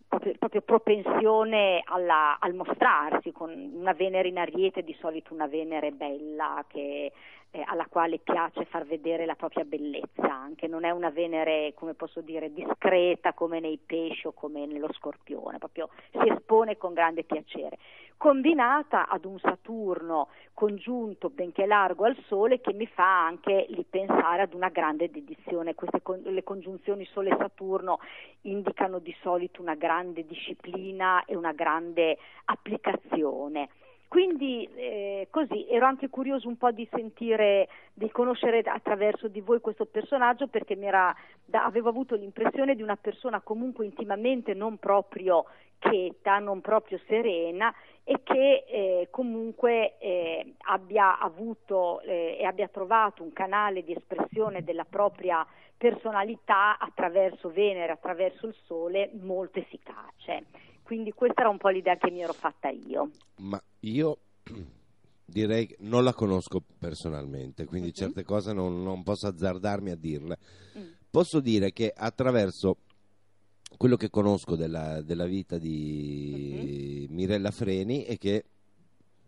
Speaker 9: proprio, proprio, propensione alla, al mostrarsi, con una Venere in Ariete, di solito una Venere bella che, eh, alla quale piace far vedere la propria bellezza, anche non è una Venere, come posso dire, discreta come nei pesci o come nello scorpione, proprio si espone con grande piacere combinata ad un Saturno congiunto benché largo al Sole che mi fa anche lì pensare ad una grande dedizione. Queste con, le congiunzioni Sole-Saturno indicano di solito una grande disciplina e una grande applicazione. Quindi eh, così ero anche curioso un po' di sentire, di conoscere attraverso di voi questo personaggio perché era, da, avevo avuto l'impressione di una persona comunque intimamente non proprio quieta, non proprio serena e che eh, comunque eh, abbia avuto eh, e abbia trovato un canale di espressione della propria personalità attraverso Venere, attraverso il Sole molto efficace. Quindi questa era un po' l'idea che mi ero fatta io.
Speaker 1: Ma io [CLEARS THROAT] direi che non la conosco personalmente, quindi uh-huh. certe cose non, non, posso azzardarmi a dirle. Uh-huh. Posso dire che attraverso quello che conosco della, della vita di uh-huh. Mirella Freni è che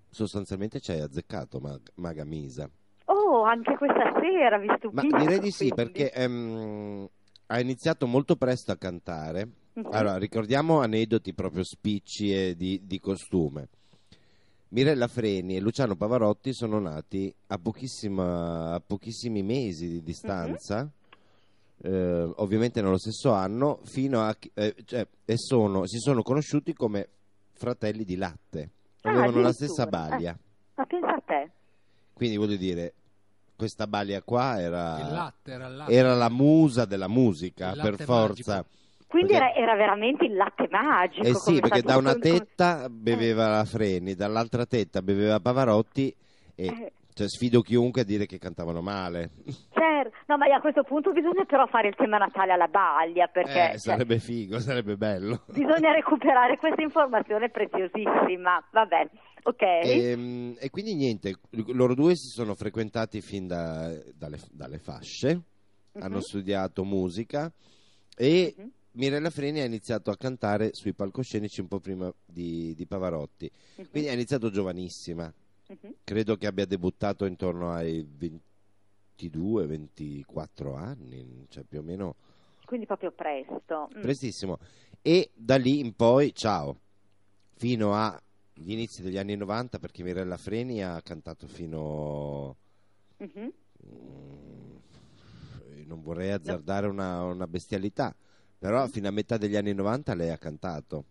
Speaker 1: sostanzialmente ci hai azzeccato Mag- Maga Misa.
Speaker 9: Oh, anche questa sera, visto
Speaker 1: Ma direi di sì, perché um, ha iniziato molto presto a cantare Uh-huh. Allora, ricordiamo aneddoti proprio spicci e di, di, costume. Mirella Freni e Luciano Pavarotti sono nati a, a pochissimi mesi di distanza, uh-huh. Eh, ovviamente nello stesso anno, fino a, eh, cioè, e sono, si sono conosciuti come fratelli di latte. Ah, Avevano la stessa balia. Eh,
Speaker 9: ma pensa a te.
Speaker 1: Quindi voglio dire, questa balia qua era,
Speaker 3: latte, era,
Speaker 1: era la musa della musica, per forza.
Speaker 9: Magico quindi perché... era, era, veramente il latte magico.
Speaker 1: Eh sì, perché da una tetta beveva la Freni, dall'altra tetta beveva Pavarotti e eh. Cioè, sfido chiunque a dire che cantavano male.
Speaker 9: Certo, no, ma a questo punto bisogna però fare il tema Natale alla baglia perché...
Speaker 1: Eh, sarebbe cioè, figo, sarebbe bello.
Speaker 9: Bisogna recuperare questa informazione preziosissima, vabbè. Ok.
Speaker 1: E, ehm, e, quindi niente, loro due si sono frequentati fin da, dalle, dalle fasce hanno studiato musica e
Speaker 9: Mhm.
Speaker 1: Mirella Freni ha iniziato a cantare sui palcoscenici un po' prima di, di Pavarotti,
Speaker 9: Mhm.
Speaker 1: quindi ha iniziato giovanissima,
Speaker 9: Mhm.
Speaker 1: credo che abbia debuttato intorno ai 22-24 anni, cioè più o meno
Speaker 9: Quindi proprio presto. Mm.
Speaker 1: prestissimo. E da lì in poi, ciao, fino agli inizi degli anni 90, perché Mirella Freni ha cantato fino...
Speaker 9: Mhm.
Speaker 1: mm, non vorrei azzardare una, una bestialità, però fino a metà degli anni 90 lei ha cantato.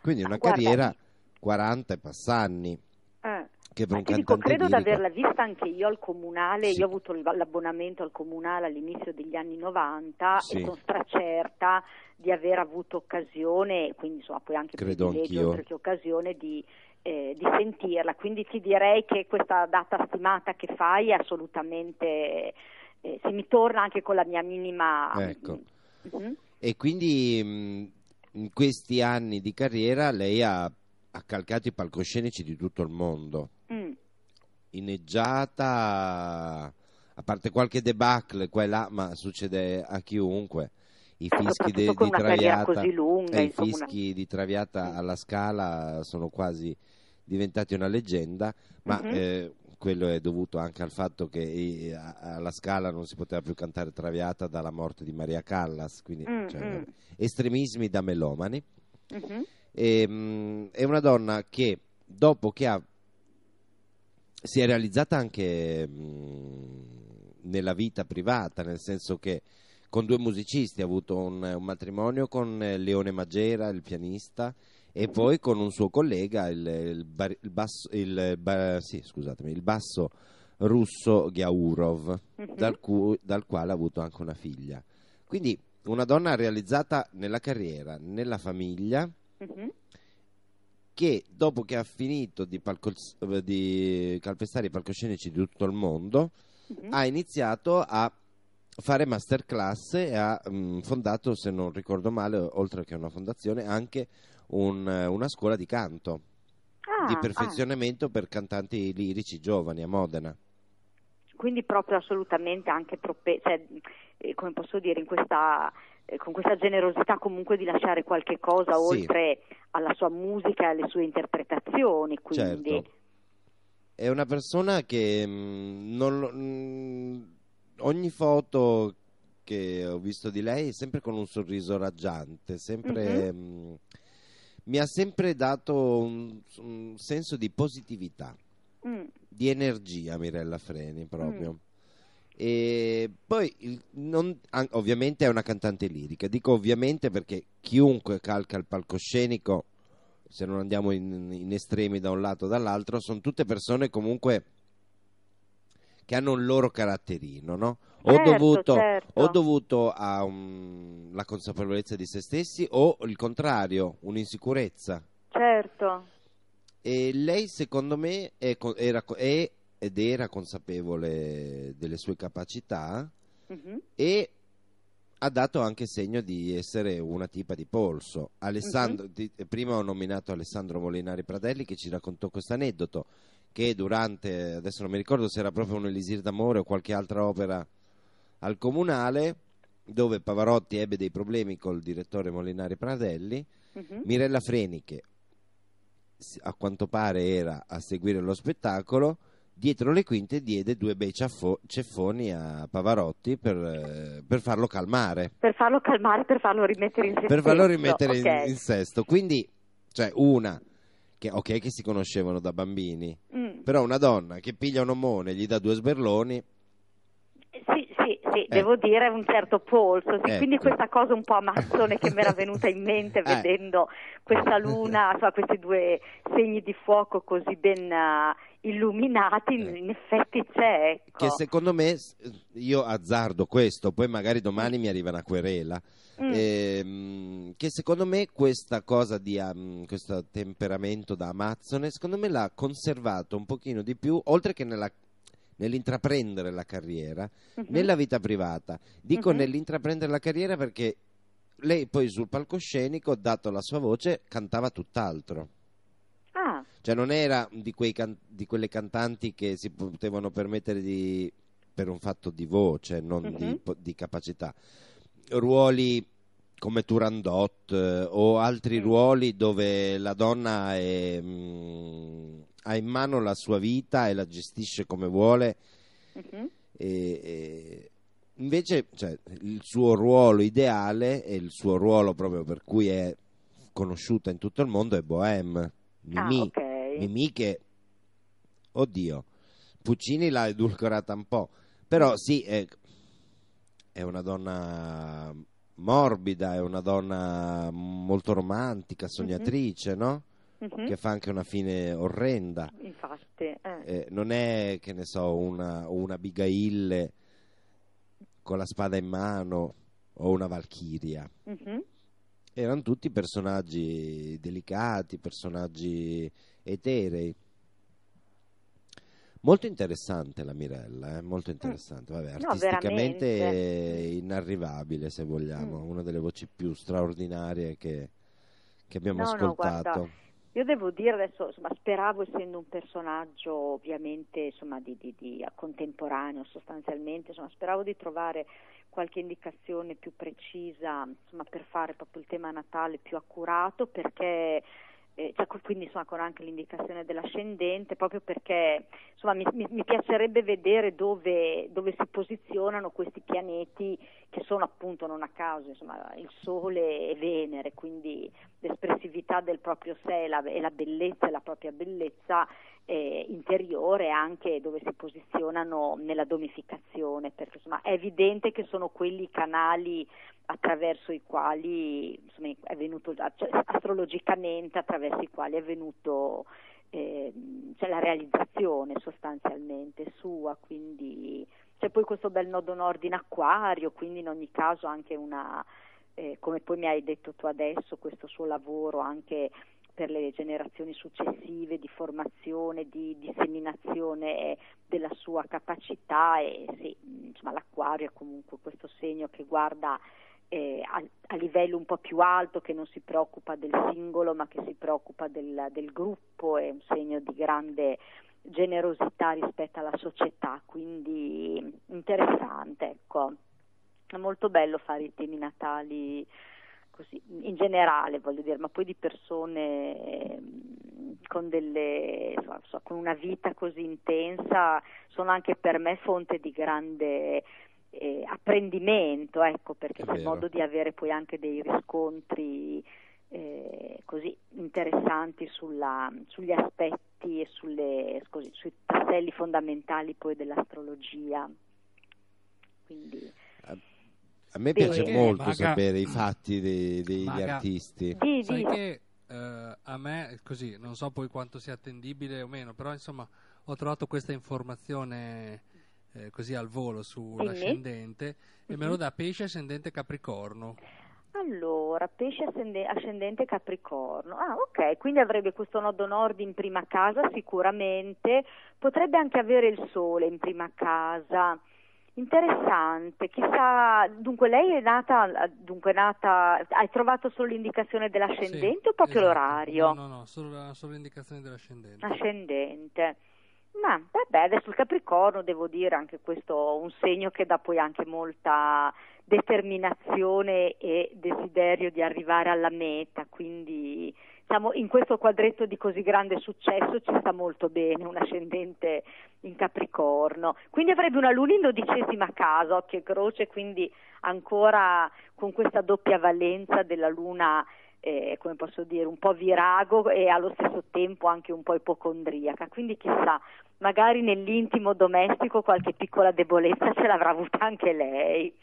Speaker 1: Quindi una
Speaker 9: Guarda,
Speaker 1: carriera 40 e passanni. Che per un
Speaker 9: dico, credo di
Speaker 1: lirico-
Speaker 9: averla vista anche io al comunale,
Speaker 1: Sì.
Speaker 9: io ho avuto l'abbonamento al comunale all'inizio degli anni 90
Speaker 1: Sì.
Speaker 9: e sono stracerta di aver avuto occasione, quindi insomma poi anche
Speaker 1: Credo
Speaker 9: privilegio oltre che occasione di, eh, di sentirla, quindi ti direi che questa data stimata che fai è assolutamente, eh, se mi torna anche con la mia minima...
Speaker 1: Ecco.
Speaker 9: Mhm.
Speaker 1: E quindi mh, in questi anni di carriera lei ha, ha calcato i palcoscenici di tutto il mondo.
Speaker 9: Mm.
Speaker 1: Inneggiata, a parte qualche debacle qua e là, ma succede a chiunque. I
Speaker 9: Eh,
Speaker 1: fischi de-
Speaker 9: con
Speaker 1: di Traviata,
Speaker 9: lunga,
Speaker 1: eh, i
Speaker 9: insomma, una-
Speaker 1: fischi di Traviata alla Scala sono quasi diventati una leggenda, ma
Speaker 9: Mhm.
Speaker 1: eh, quello è dovuto anche al fatto che eh, alla Scala non si poteva più cantare Traviata dalla morte di Maria Callas, quindi
Speaker 9: Mm,
Speaker 1: cioè,
Speaker 9: mm.
Speaker 1: estremismi da melomani.
Speaker 9: Mhm.
Speaker 1: E, mh, è una donna che dopo che ha si è realizzata anche mh, nella vita privata, nel senso che con due musicisti ha avuto un, un matrimonio con eh, Leone Magera, il pianista, e poi con un suo collega, il, il bar- il basso, il ba- sì, scusatemi, il basso russo Ghiaurov,
Speaker 9: Mhm.
Speaker 1: dal, cu- dal quale ha avuto anche una figlia. Quindi una donna realizzata nella carriera, nella famiglia,
Speaker 9: Mhm.
Speaker 1: Che dopo che ha finito di, eh, di calpestare i palcoscenici di tutto il mondo,
Speaker 9: Mhm.
Speaker 1: ha iniziato a fare masterclass e ha mm, fondato, se non ricordo male, oltre che una fondazione, anche un, una scuola di canto,
Speaker 9: Ah,
Speaker 1: di
Speaker 9: ah.
Speaker 1: perfezionamento per cantanti lirici giovani a Modena.
Speaker 9: quindi proprio assolutamente anche prope- cioè, eh, come posso dire in questa con questa generosità comunque di lasciare qualche cosa
Speaker 1: Sì.
Speaker 9: oltre alla sua musica e alle sue interpretazioni quindi
Speaker 1: Certo. È una persona che mm, non lo- mm, ogni foto che ho visto di lei è sempre con un sorriso raggiante, sempre, mm, mi ha sempre dato un, un senso di positività,
Speaker 9: Mm,
Speaker 1: di energia Mirella Freni proprio.
Speaker 9: Mm.
Speaker 1: E poi il- non- ovviamente è una cantante lirica, dico ovviamente perché chiunque calca il palcoscenico, se non andiamo in, in estremi da un lato o dall'altro, sono tutte persone comunque che hanno un loro caratterino, no? O
Speaker 9: Certo,
Speaker 1: dovuto,
Speaker 9: certo.
Speaker 1: o dovuto a un- la consapevolezza di se stessi o il contrario, un'insicurezza.
Speaker 9: certo
Speaker 1: E lei, secondo me, è, era, è ed era consapevole delle sue capacità
Speaker 9: Mhm.
Speaker 1: e ha dato anche segno di essere una tipa di polso. Alessandro, di- prima ho nominato Alessandro Molinari Pradelli che ci raccontò questo aneddoto che durante, adesso non mi ricordo se era proprio un Elisir d'amore o qualche altra opera al comunale, dove Pavarotti ebbe dei problemi col direttore Molinari Pradelli,
Speaker 9: Mhm.
Speaker 1: Mirella Freni, che a quanto pare era a seguire lo spettacolo, dietro le quinte diede due bei ceffoni a Pavarotti per, per farlo calmare,
Speaker 9: per farlo calmare per farlo rimettere in se
Speaker 1: per farlo rimettere in-
Speaker 9: ok.
Speaker 1: in, sesto. Quindi, cioè, una che ok che si conoscevano da bambini,
Speaker 9: Mm.
Speaker 1: però una donna che piglia un omone e gli dà due sberloni,
Speaker 9: Sì, sì, devo dire un certo polso, sì,
Speaker 1: Ecco.
Speaker 9: quindi questa cosa un po' amazzone che mi era venuta in mente [LAUGHS]
Speaker 1: Eh.
Speaker 9: vedendo questa luna, insomma, questi due segni di fuoco così ben eh, illuminati, in, effetti c'è, ecco.
Speaker 1: che secondo me, io azzardo questo, poi magari domani mi arriva una querela.
Speaker 9: Mm.
Speaker 1: Ehm, che secondo me questa cosa di um, questo temperamento da amazzone secondo me l'ha conservato un pochino di più oltre che nella- nell'intraprendere la carriera
Speaker 9: Mhm.
Speaker 1: nella vita privata dico
Speaker 9: Mhm.
Speaker 1: nell'intraprendere la carriera perché lei poi sul palcoscenico dato la sua voce cantava tutt'altro
Speaker 9: Ah,
Speaker 1: cioè non era di, quei can- di quelle cantanti che si potevano permettere di per un fatto di voce, non di,
Speaker 9: Mhm.
Speaker 1: di capacità. Ruoli come Turandot eh, o altri
Speaker 9: Mm.
Speaker 1: ruoli dove la donna è, mm, ha in mano la sua vita e la gestisce come vuole
Speaker 9: Mhm.
Speaker 1: e- e invece cioè, il suo ruolo ideale e il suo ruolo proprio per cui è conosciuta in tutto il mondo è Bohème Mimì,
Speaker 9: Ah, ok.
Speaker 1: Mimì che oddio Puccini l'ha edulcorata un po' però sì è, è una donna morbida è una donna molto romantica sognatrice no?
Speaker 9: Mhm.
Speaker 1: che fa anche una fine orrenda
Speaker 9: Infatti, eh.
Speaker 1: eh, non è che ne so una, una Abigail con la spada in mano o una Valchiria
Speaker 9: Mhm.
Speaker 1: erano tutti personaggi delicati personaggi eterei molto interessante la Mirella eh, molto interessante Vabbè,
Speaker 9: Mm. No,
Speaker 1: artisticamente è inarrivabile se vogliamo
Speaker 9: Mm.
Speaker 1: una delle voci più straordinarie che, che abbiamo
Speaker 9: No, no,
Speaker 1: ascoltato
Speaker 9: guarda, Io devo dire adesso, insomma, speravo essendo un personaggio ovviamente insomma, di, di- di- contemporaneo sostanzialmente, insomma, speravo di trovare qualche indicazione più precisa insomma, per fare proprio il tema natale più accurato perché eh, cioè, quindi insomma, con anche l'indicazione dell'ascendente proprio perché insomma, mi, mi- mi piacerebbe vedere dove, dove si posizionano questi pianeti che sono appunto non a caso insomma, il Sole e Venere, quindi l'espressività del proprio sé e la, e la bellezza la propria bellezza eh, interiore anche dove si posizionano nella domificazione, perché insomma è evidente che sono quelli canali attraverso i quali insomma, è venuto cioè, astrologicamente attraverso i quali è venuto eh, cioè la realizzazione sostanzialmente sua, quindi c'è poi questo bel nodo nord in acquario, quindi in ogni caso anche una, eh, come poi mi hai detto tu adesso, questo suo lavoro anche per le generazioni successive di formazione, di disseminazione della sua capacità e sì, insomma l'acquario è comunque questo segno che guarda eh, a, a, livello un po' più alto, che non si preoccupa del singolo ma che si preoccupa del, del gruppo, è un segno di grande generosità rispetto alla società, quindi interessante, ecco. È molto bello fare i temi natali così, in generale, voglio dire, ma poi di persone con delle insomma, con una vita così intensa sono anche per me fonte di grande eh, apprendimento, ecco, perché c'è modo di avere poi anche dei riscontri eh, così interessanti sulla, sugli aspetti e sulle, così, sui tasselli fondamentali poi dell'astrologia. Quindi,
Speaker 1: a me piace
Speaker 3: Perché,
Speaker 1: molto
Speaker 3: Maga,
Speaker 1: sapere i fatti dei, degli
Speaker 3: Maga,
Speaker 1: artisti.
Speaker 9: Di,
Speaker 3: Sai che eh, a me, così, non so poi quanto sia attendibile o meno, però insomma ho trovato questa informazione eh, così al volo sull'ascendente e me lo dà pesce ascendente capricorno.
Speaker 9: Allora, pesce ascende- ascendente Capricorno. Ah, ok, quindi avrebbe questo nodo nord in prima casa sicuramente, potrebbe anche avere il sole in prima casa. Interessante, chissà, dunque lei è nata, dunque è nata, hai trovato solo l'indicazione dell'ascendente
Speaker 3: Sì,
Speaker 9: o proprio
Speaker 3: esatto.
Speaker 9: l'orario?
Speaker 3: No, no, no, solo, la- solo l'indicazione dell'ascendente.
Speaker 9: Ascendente. Ma vabbè, adesso il Capricorno devo dire anche questo un segno che dà poi anche molta determinazione e desiderio di arrivare alla meta, quindi diciamo, in questo quadretto di così grande successo ci sta molto bene un ascendente in Capricorno. Quindi avrebbe una luna in dodicesima casa, occhio e croce, quindi ancora con questa doppia valenza della luna eh, come posso dire, un po' virago e allo stesso tempo anche un po' ipocondriaca. Quindi chissà, magari nell'intimo domestico qualche piccola debolezza ce l'avrà avuta anche lei.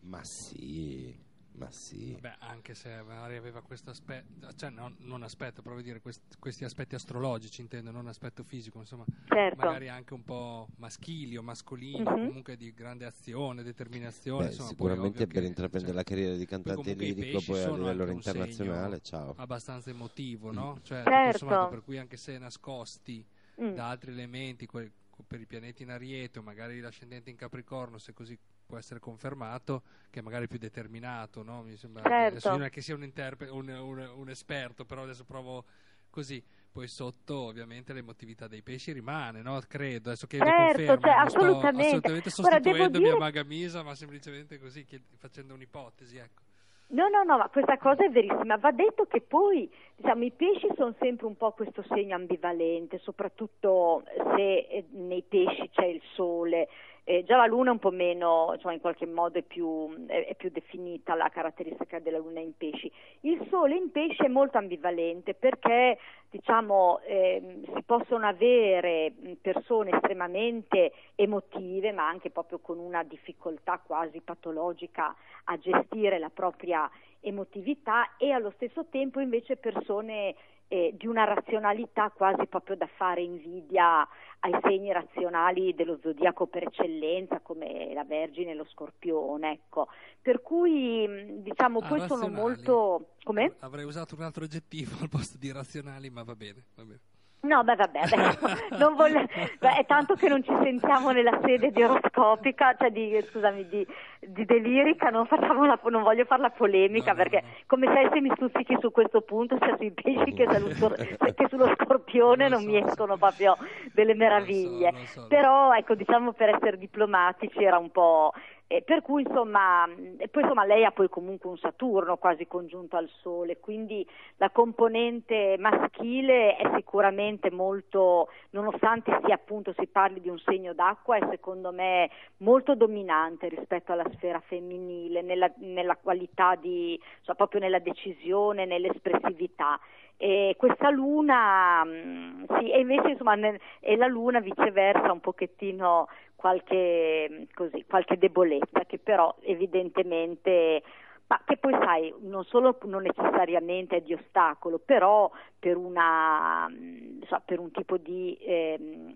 Speaker 1: Ma sì, ma sì.
Speaker 3: Beh, anche se magari aveva questo aspetto, cioè no, non aspetto, però dire quest- questi aspetti astrologici intendo, non aspetto fisico, insomma,
Speaker 9: Certo.
Speaker 3: magari anche un po' maschili o mascolini,
Speaker 9: Mhm.
Speaker 3: comunque di grande azione, determinazione.
Speaker 1: Beh,
Speaker 3: insomma,
Speaker 1: sicuramente per
Speaker 3: che,
Speaker 1: intraprendere
Speaker 3: cioè,
Speaker 1: la carriera di cantante lirico poi a
Speaker 3: sono
Speaker 1: livello internazionale, ciao.
Speaker 3: abbastanza emotivo, no?
Speaker 9: Mm.
Speaker 3: Cioè,
Speaker 9: Certo.
Speaker 3: sommato, per cui anche se nascosti
Speaker 9: Mm.
Speaker 3: da altri elementi, que- per i pianeti in Ariete o magari l'ascendente in Capricorno, se così può essere confermato, che è magari più determinato, no? Mi sembra
Speaker 9: Certo.
Speaker 3: non è che sia un, interpe- un, un- un esperto, però adesso provo così. poi sotto ovviamente l'emotività dei pesci rimane, no? Credo, adesso che
Speaker 9: Certo,
Speaker 3: conferma,
Speaker 9: cioè,
Speaker 3: non sto
Speaker 9: assolutamente.
Speaker 3: assolutamente sostituendo mia
Speaker 9: dire-
Speaker 3: magamisa, ma semplicemente così, facendo un'ipotesi, ecco.
Speaker 9: No, no, no, ma questa cosa è verissima. Va detto che poi, diciamo, i pesci sono sempre un po' questo segno ambivalente, soprattutto se eh, nei pesci c'è il sole. Eh, già la luna è un po' meno, insomma, in qualche modo è più, è- è più definita la caratteristica della luna in pesci. Il sole in pesci è molto ambivalente perché, diciamo, ehm, si possono avere mh, persone estremamente emotive, ma anche proprio con una difficoltà quasi patologica a gestire la propria emotività e allo stesso tempo invece persone eh, di una razionalità quasi proprio da fare invidia ai segni razionali dello zodiaco per eccellenza come la Vergine e lo Scorpione, ecco. Per cui mh, diciamo
Speaker 3: Ah,
Speaker 9: poi sono
Speaker 3: razionali.
Speaker 9: molto come?
Speaker 3: Avrei usato un altro aggettivo [LAUGHS] al posto di razionali, ma va bene, va bene.
Speaker 9: No, beh, vabbè, adesso [LAUGHS] non voglio- beh, è tanto che non ci sentiamo nella sede di oroscopica, cioè di, scusami, di, di delirica, non, la- non voglio fare la polemica
Speaker 3: No,
Speaker 9: perché come sai se mi stuzzichi su questo punto, sia sui pesci che, sullo- che sullo scorpione
Speaker 3: Lo
Speaker 9: non
Speaker 3: so,
Speaker 9: mi
Speaker 3: so.
Speaker 9: escono proprio delle meraviglie.
Speaker 3: So.
Speaker 9: Però ecco, diciamo per essere diplomatici era un po'... eh, per cui insomma, e poi insomma lei ha poi comunque un Saturno quasi congiunto al Sole, quindi la componente maschile è sicuramente molto, nonostante sia appunto si parli di un segno d'acqua, è secondo me molto dominante rispetto alla sfera femminile, nella, nella qualità di, insomma, proprio nella decisione, nell'espressività. E questa luna, mh, sì, e invece insomma, nel- la luna viceversa un pochettino qualche, mh, così, qualche debolezza che però evidentemente ma che poi sai, non solo non necessariamente è di ostacolo, però per una, mh, so, per un tipo di,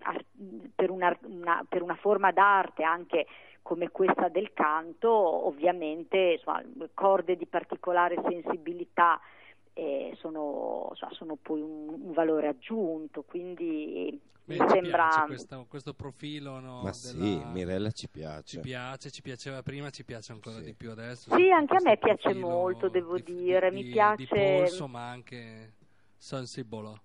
Speaker 9: ar- per, una, una- per una forma d'arte anche come questa del canto, ovviamente insomma, corde di particolare sensibilità eh, sono, insomma, sono poi un, un valore aggiunto, quindi
Speaker 3: Beh,
Speaker 9: mi
Speaker 3: ci
Speaker 9: sembra...
Speaker 3: piace questo, questo profilo, no,
Speaker 1: Ma
Speaker 3: della-
Speaker 1: sì, Mirella ci piace.
Speaker 3: Ci piace, ci piaceva prima, ci piace ancora
Speaker 1: Sì.
Speaker 3: di più adesso.
Speaker 9: Sì, anche a me piace molto, devo
Speaker 3: di-
Speaker 9: dire,
Speaker 3: di-
Speaker 9: mi piace-
Speaker 3: Di polso, ma anche sensible.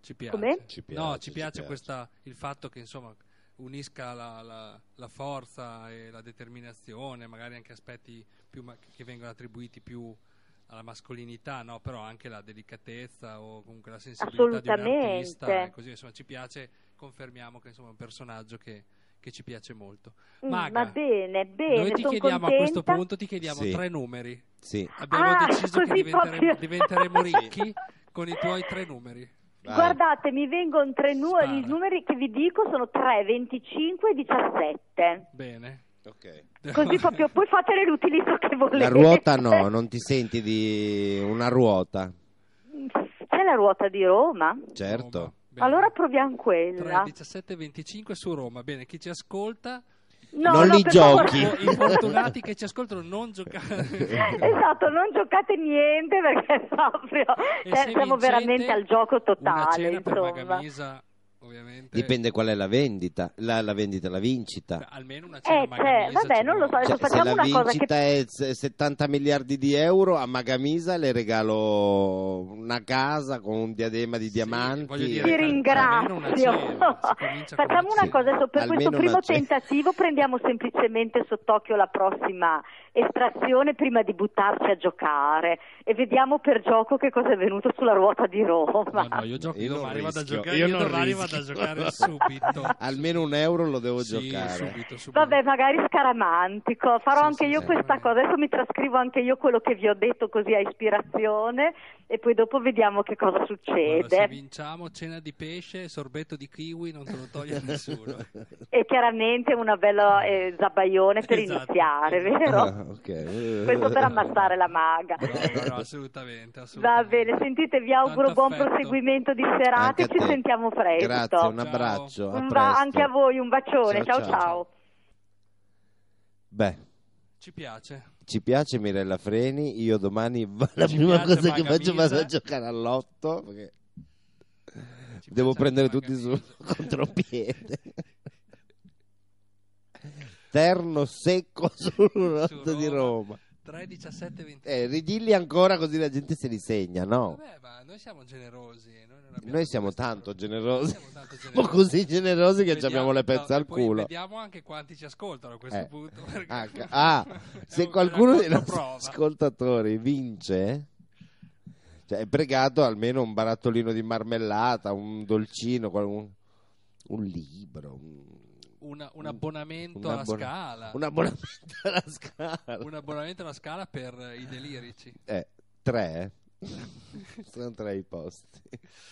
Speaker 3: Ci piace.
Speaker 9: Come?
Speaker 1: Ci
Speaker 3: no,
Speaker 1: piace,
Speaker 3: ci
Speaker 1: ci
Speaker 3: piace,
Speaker 1: piace.
Speaker 3: Questa, il fatto che insomma unisca la, la- la forza e la determinazione, magari anche aspetti più che vengono attribuiti più alla mascolinità, no? però anche la delicatezza o comunque la sensibilità di un artista. così, insomma, ci piace, confermiamo che insomma, è un personaggio che, che ci piace molto.
Speaker 9: Mm,
Speaker 3: Maga,
Speaker 9: va bene, bene,
Speaker 3: noi ti
Speaker 9: sono
Speaker 3: chiediamo a questo
Speaker 9: contenta.
Speaker 3: punto ti chiediamo
Speaker 1: Sì.
Speaker 3: tre numeri.
Speaker 1: Sì,
Speaker 3: Abbiamo
Speaker 9: Ah,
Speaker 3: deciso che diventeremo,
Speaker 9: proprio.
Speaker 3: diventeremo ricchi con i tuoi tre numeri.
Speaker 1: vai.
Speaker 9: Guardate, mi vengono tre nu-
Speaker 3: Spara.
Speaker 9: i numeri che vi dico sono 3, 25 e 17.
Speaker 3: Bene.
Speaker 1: Ok.
Speaker 9: Così proprio, poi fatene l'utilizzo che volete.
Speaker 1: La ruota no, non ti senti di una ruota?
Speaker 9: C'è la ruota di Roma?
Speaker 1: Certo.
Speaker 3: Roma.
Speaker 9: Allora proviamo
Speaker 3: 3,
Speaker 9: quella.
Speaker 3: 17 25 su Roma. Bene, chi ci ascolta,
Speaker 9: No,
Speaker 1: Non
Speaker 9: no,
Speaker 1: li
Speaker 9: per
Speaker 1: giochi.
Speaker 9: favore.
Speaker 3: i fortunati che ci ascoltano, non giocare. [LAUGHS]
Speaker 9: Esatto, non giocate niente perché proprio cioè, siamo veramente al gioco
Speaker 3: Una
Speaker 9: totale,
Speaker 3: cena per
Speaker 9: insomma.
Speaker 3: Magamisa, ovviamente.
Speaker 1: Dipende qual è la vendita, la, la vendita, la vincita.
Speaker 3: Beh, Almeno una cena
Speaker 9: Eh, cioè, vabbè, non lo so,
Speaker 1: Cioè, se la
Speaker 9: una cosa
Speaker 1: vincita è s- 70 miliardi di euro, a Magamisa le regalo una casa con un diadema di
Speaker 3: Sì,
Speaker 1: diamanti.
Speaker 3: dire,
Speaker 9: Ti ringrazio.
Speaker 3: una cena, [LAUGHS]
Speaker 9: Facciamo
Speaker 3: una
Speaker 9: cosa, adesso per
Speaker 1: Almeno
Speaker 9: questo primo
Speaker 1: cena.
Speaker 9: tentativo prendiamo semplicemente sott'occhio la prossima estrazione prima di buttarci a giocare e vediamo per gioco che cosa è venuto sulla ruota di Roma.
Speaker 3: No, no, io gioco,
Speaker 1: Io non
Speaker 3: domani vado giocare,
Speaker 1: io
Speaker 3: io
Speaker 1: non
Speaker 3: domani
Speaker 1: rischio.
Speaker 3: vado a giocare [LAUGHS] subito.
Speaker 1: Almeno un euro lo devo
Speaker 3: Sì,
Speaker 1: giocare.
Speaker 3: subito, subito.
Speaker 9: Vabbè, magari scaramantico, farò
Speaker 3: Sì,
Speaker 9: anche
Speaker 3: sì,
Speaker 9: io
Speaker 3: sì.
Speaker 9: questa cosa, adesso mi trascrivo anche io quello che vi ho detto così a ispirazione e poi dopo vediamo che cosa succede.
Speaker 3: se vinciamo cena di pesce, sorbetto di kiwi, non te lo toglie [LAUGHS] nessuno.
Speaker 9: E chiaramente una bella eh, zabaione per
Speaker 3: Esatto,
Speaker 9: iniziare,
Speaker 3: esatto.
Speaker 9: vero?
Speaker 1: Ah, ok.
Speaker 9: Questo per ammazzare la maga.
Speaker 3: No, no, no, assolutamente,
Speaker 9: Va
Speaker 3: assolutamente.
Speaker 9: bene, sentite, vi auguro
Speaker 3: Tanto
Speaker 9: buon
Speaker 3: affetto.
Speaker 9: proseguimento di serata e ci sentiamo presto.
Speaker 1: Grazie, un
Speaker 3: Ciao.
Speaker 1: abbraccio. a
Speaker 9: Un ba- anche a voi, un bacione,
Speaker 1: Ciao,
Speaker 9: ciao
Speaker 1: ciao.
Speaker 9: ciao.
Speaker 1: Beh,
Speaker 3: Ci piace.
Speaker 1: ci piace Mirella Freni. Io domani la
Speaker 3: Ci
Speaker 1: prima
Speaker 3: piace
Speaker 1: cosa che faccio vado a giocare all'otto. Perché
Speaker 3: Ci
Speaker 1: devo prendere tutti sul
Speaker 3: Magamisa. [LAUGHS]
Speaker 1: contropiede. Terno secco sull'otto di
Speaker 3: Roma.
Speaker 1: Roma.
Speaker 3: 3, 3, 17, 20.
Speaker 1: Eh, ridilli ancora così la gente se li segna, no?
Speaker 3: Vabbè, ma noi siamo generosi. Noi,
Speaker 1: Noi siamo tanto generosi.
Speaker 3: Siamo tanto [LAUGHS] generosi.
Speaker 1: così generosi che ci
Speaker 3: Vediamo-
Speaker 1: abbiamo le pezze
Speaker 3: no,
Speaker 1: al culo.
Speaker 3: Vediamo anche quanti ci ascoltano a questo
Speaker 1: Eh.
Speaker 3: punto. [LAUGHS] perché- [LAUGHS]
Speaker 1: Ah, se
Speaker 3: un-
Speaker 1: qualcuno dei nostri ascoltatori vince, cioè è pregato almeno un barattolino di marmellata, un dolcino, un, un libro, un,
Speaker 3: Una- un abbonamento
Speaker 1: un
Speaker 3: scala.
Speaker 1: un abbonamento [LAUGHS] alla scala.
Speaker 3: Un abbonamento alla scala per i delirici.
Speaker 1: Eh, tre, eh? [LAUGHS] sono tre i posti.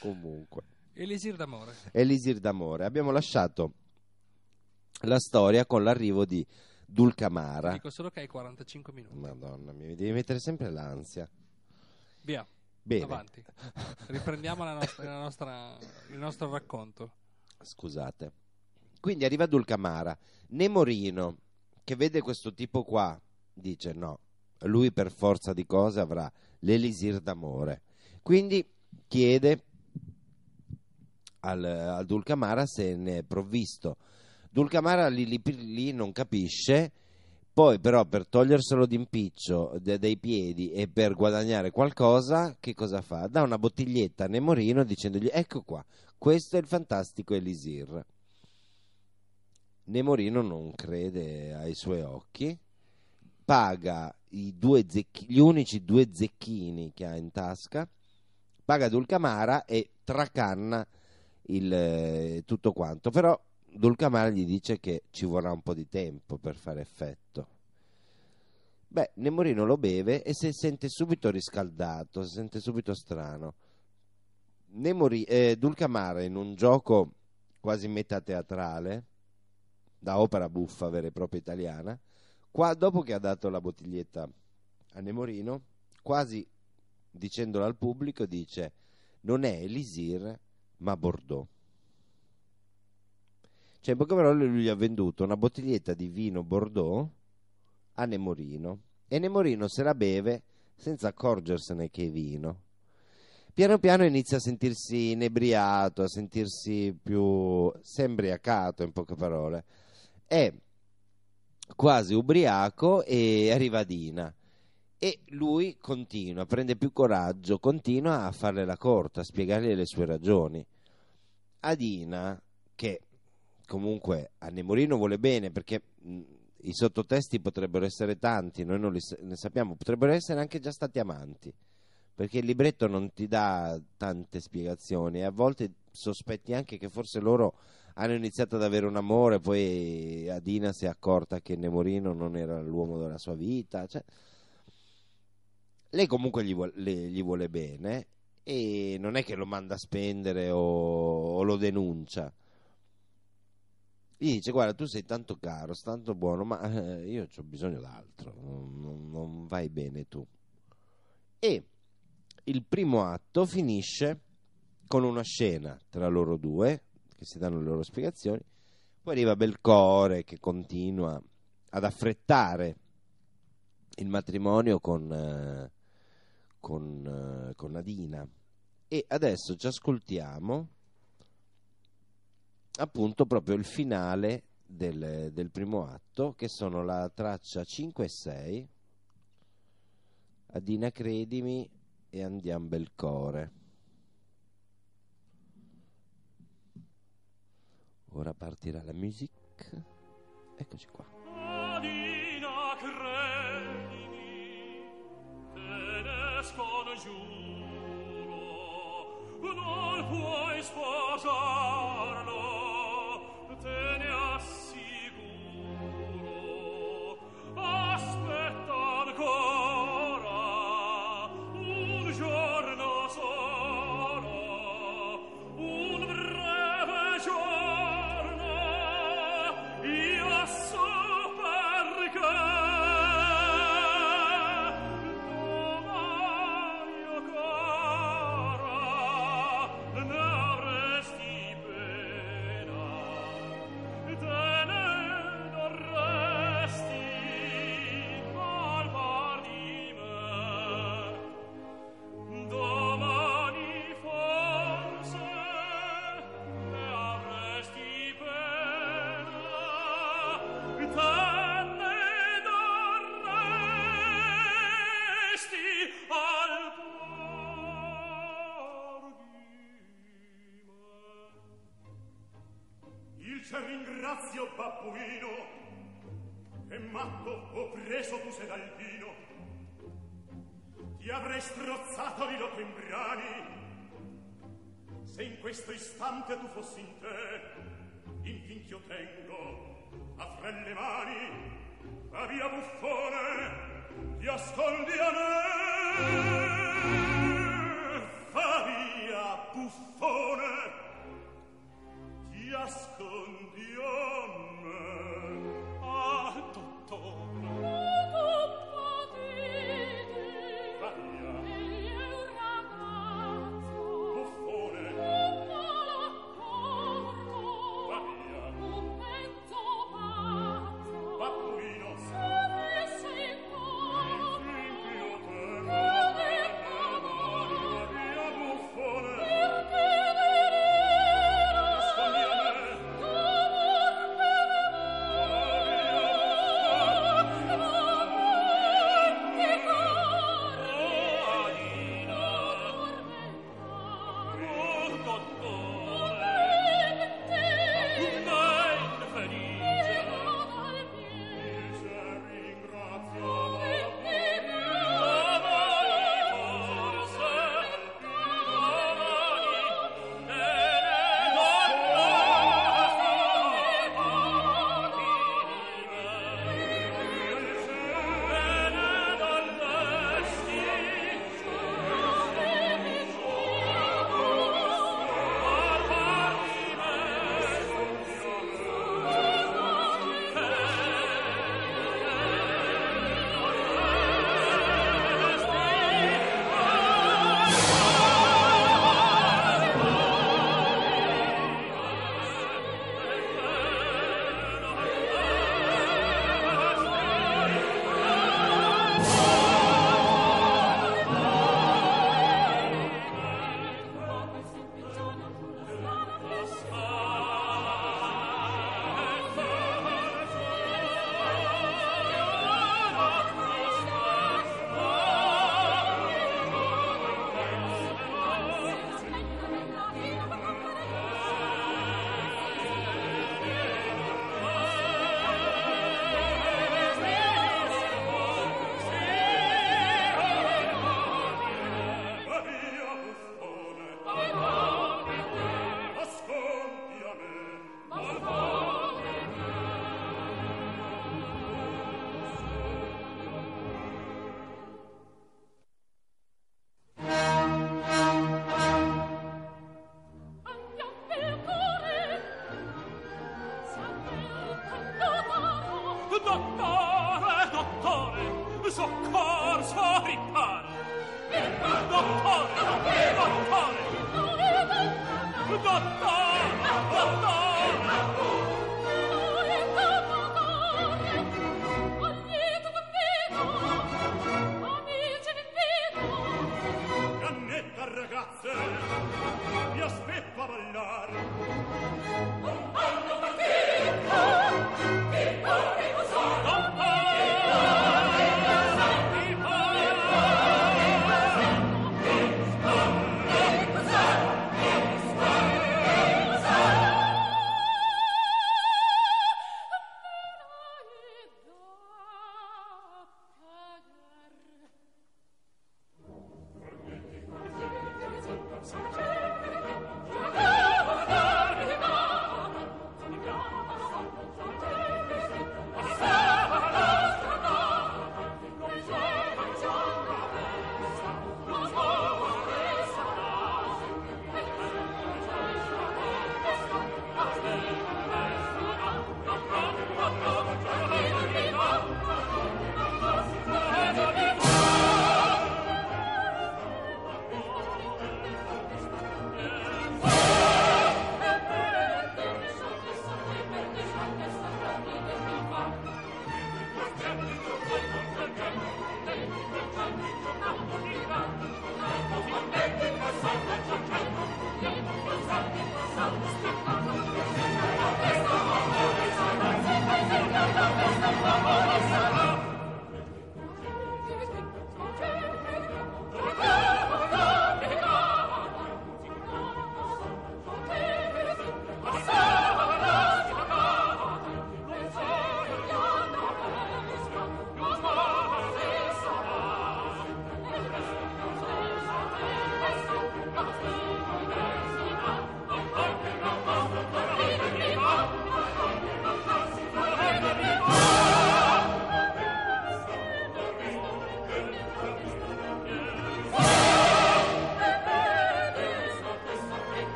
Speaker 1: Comunque.
Speaker 3: Elisir d'amore.
Speaker 1: Elisir d'amore. Abbiamo lasciato la storia con l'arrivo di Dulcamara.
Speaker 3: Dico solo che hai 45 minuti.
Speaker 1: Madonna mia, mi devi mettere sempre l'ansia.
Speaker 3: Via,
Speaker 1: Bene,
Speaker 3: avanti. Riprendiamo la nostra- la nostra- il nostro racconto.
Speaker 1: scusate. Quindi arriva Dulcamara. Nemorino, che vede questo tipo qua, dice no, lui per forza di cose avrà l'elisir d'amore. Quindi chiede al, al Dulcamara se ne è provvisto. Dulcamara lì, lì lì non capisce, poi però per toglierselo d'impiccio de- dai piedi e per guadagnare qualcosa, che cosa fa? Dà una bottiglietta a Nemorino dicendogli ecco qua, questo è il fantastico Elisir. Nemorino non crede ai suoi occhi, paga zecchi- gli unici due zecchini che ha in tasca, paga Dulcamara e tracanna il, eh, tutto quanto. Però Dulcamara gli dice che ci vorrà un po' di tempo per fare effetto. Beh, Nemorino lo beve e si sente subito riscaldato, si sente subito strano. Nemori- eh, Dulcamara in un gioco quasi metateatrale, da opera buffa vera e propria italiana, qua dopo che ha dato la bottiglietta a Nemorino, quasi dicendolo al pubblico, dice non è Elisir ma Bordeaux. Cioè, in poche parole, lui gli ha venduto una bottiglietta di vino Bordeaux a Nemorino e Nemorino se la beve senza accorgersene che è vino. Piano piano inizia a sentirsi inebriato, a sentirsi più sembriacato, in poche parole. È quasi ubriaco e arriva Dina. E lui continua, prende più coraggio, continua a farle la corta, a spiegarle le sue ragioni. Adina, che comunque a Nemorino vuole bene perché mh, i sottotesti potrebbero essere tanti, noi non li ne sappiamo, potrebbero essere anche già stati amanti, perché il libretto non ti dà tante spiegazioni e a volte sospetti anche che forse loro hanno iniziato ad avere un amore, poi Adina si è accorta che Nemorino non era l'uomo della sua vita, cioè, lei comunque gli vuole, le- gli vuole bene e non è che lo manda a spendere o, o lo denuncia. Gli dice: Guarda, tu sei tanto caro, tanto buono, ma eh, io ho bisogno d'altro. Non- non vai bene tu. E il primo atto finisce con una scena tra loro due che si danno le loro spiegazioni. Poi arriva Belcore che continua ad affrettare il matrimonio con, eh, con, eh, con Nadina. E adesso ci ascoltiamo appunto proprio il finale del, del primo atto, che sono la traccia 5 e 6. Adina credimi e andiamo bel Ora partirà la music. Eccoci qua.
Speaker 4: Adina, credimi, te ne scongiuro, non puoi sposarlo, babbuino che matto ho preso tu sei dal vino. Ti avrei strozzato di loco in brani. Se in questo istante tu fossi in te in finch'io tengo a fra le mani va via buffone ti ascolti a me. Va via buffone ti ascondi a me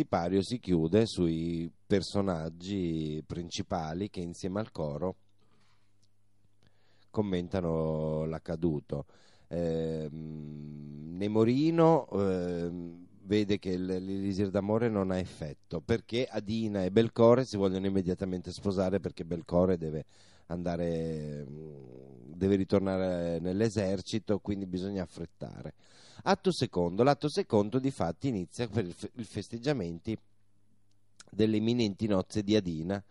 Speaker 1: sipario si chiude sui personaggi principali che insieme al coro commentano l'accaduto. Eh, Nemorino eh, vede che l'elisir d'amore non ha effetto perché Adina e Belcore si vogliono immediatamente sposare perché Belcore deve andare deve ritornare nell'esercito quindi bisogna affrettare atto secondo l'atto secondo di fatti inizia per i festeggiamenti delle imminenti nozze di Adina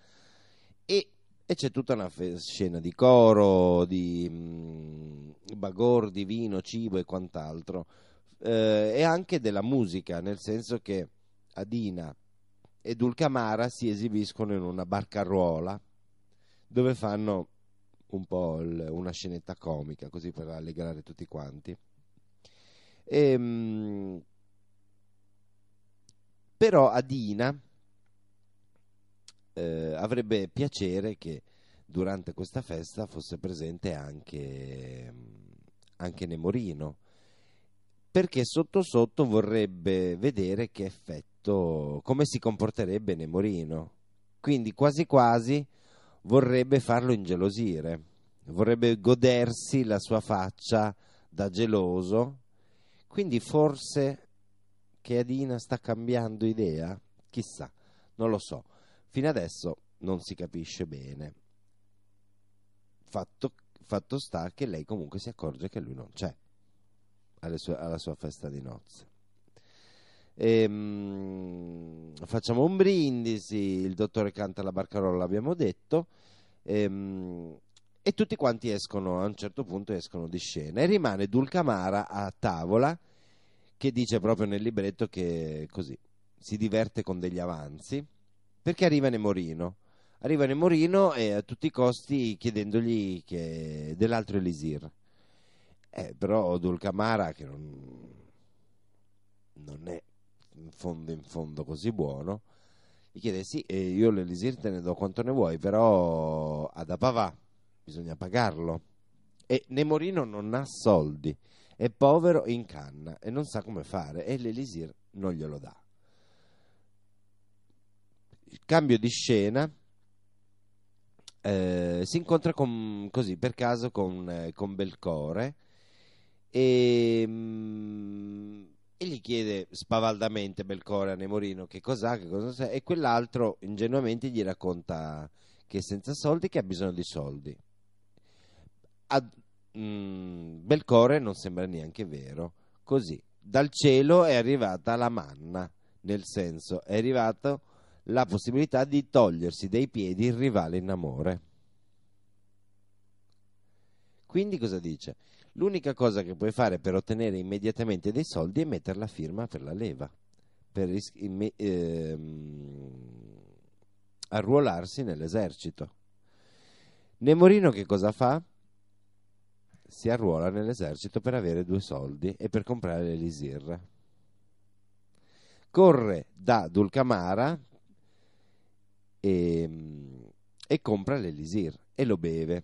Speaker 1: e e c'è tutta una fe- scena di coro, di mh, bagor, di vino, cibo e quant'altro, eh, e anche della musica, nel senso che Adina e Dulcamara si esibiscono in una barcaruola dove fanno un po' il, una scenetta comica, così per allegrare tutti quanti. E, mh, però Adina eh, avrebbe piacere che durante questa festa fosse presente anche, anche Nemorino, perché sotto sotto vorrebbe vedere che effetto, come si comporterebbe Nemorino. Quindi quasi quasi vorrebbe farlo ingelosire, vorrebbe godersi la sua faccia da geloso. Quindi forse che Adina sta cambiando idea? Chissà, non lo so. Fino adesso non si capisce bene. Fatto, fatto sta che lei comunque si accorge che lui non c'è sue, alla sua festa di nozze. Ehm, facciamo un brindisi, il dottore canta la barcarola, l'abbiamo detto, ehm, e tutti quanti escono, a un certo punto escono di scena e rimane Dulcamara a tavola che dice proprio nel libretto che così si diverte con degli avanzi perché arriva Nemorino. Arriva Nemorino e a tutti i costi chiedendogli dell'altro Elisir. Eh, però Dulcamara, che non, non, è in fondo in fondo così buono, gli chiede: Sì, io l'Elisir te ne do quanto ne vuoi, però ad Apavà bisogna pagarlo. E Nemorino non ha soldi, è povero in canna e non sa come fare, e l'Elisir non glielo dà cambio di scena, eh, si incontra con, così per caso con, eh, con Belcore e, mm, e, gli chiede spavaldamente Belcore a Nemorino che cos'ha, che cosa sa, e quell'altro ingenuamente gli racconta che è senza soldi, che ha bisogno di soldi. A, mm, Belcore non sembra neanche vero, così dal cielo è arrivata la manna, nel senso è arrivato la possibilità di togliersi dai piedi il rivale in amore. Quindi cosa dice? L'unica cosa che puoi fare per ottenere immediatamente dei soldi è mettere la firma per la leva, per ehm, arruolarsi nell'esercito. Nemorino che cosa fa? Si arruola nell'esercito per avere due soldi e per comprare l'elisir. Corre da Dulcamara e, e compra l'elisir e lo beve.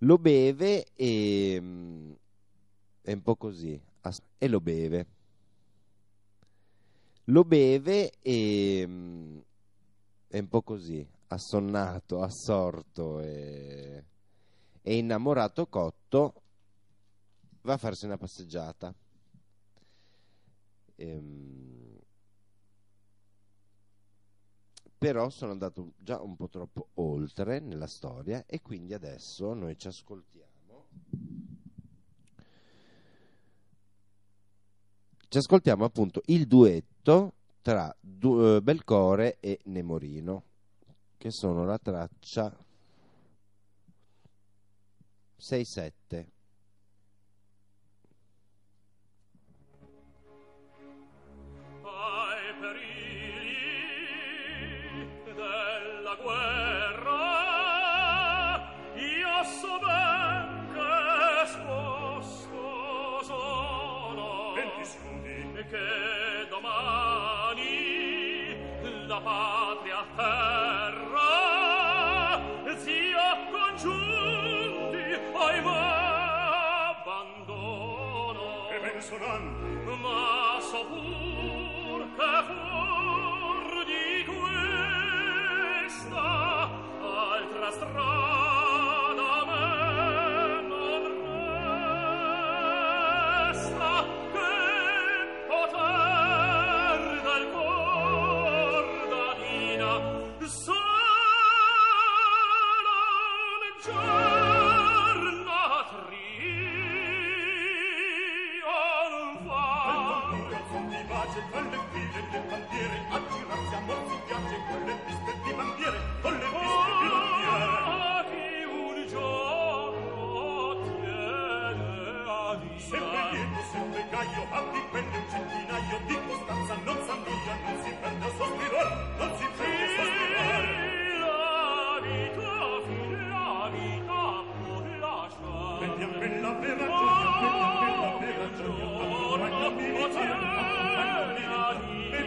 Speaker 1: Lo beve e è un po' così e lo beve. Lo beve e è un po' così, assonnato, assorto e, e innamorato cotto va a farsi una passeggiata. Ehm, però sono andato già un po' troppo oltre nella storia e quindi adesso noi ci ascoltiamo. Ci ascoltiamo appunto il duetto tra du- eh, Belcore e Nemorino, che sono la traccia 6-7.
Speaker 7: Sonante
Speaker 4: bandiere attirarsi a morsi piace con le piste di bandiere con le piste
Speaker 7: di bandiere
Speaker 4: un giorno
Speaker 7: tiene a via sempre lieto
Speaker 4: sempre gaio abbi quelli un centinaio di costanza non s'annoia
Speaker 7: non si prende a
Speaker 4: sospirar non si prende a sospirar la vita fine la vita non lascia bella bella vera gioia bella bella vera gioia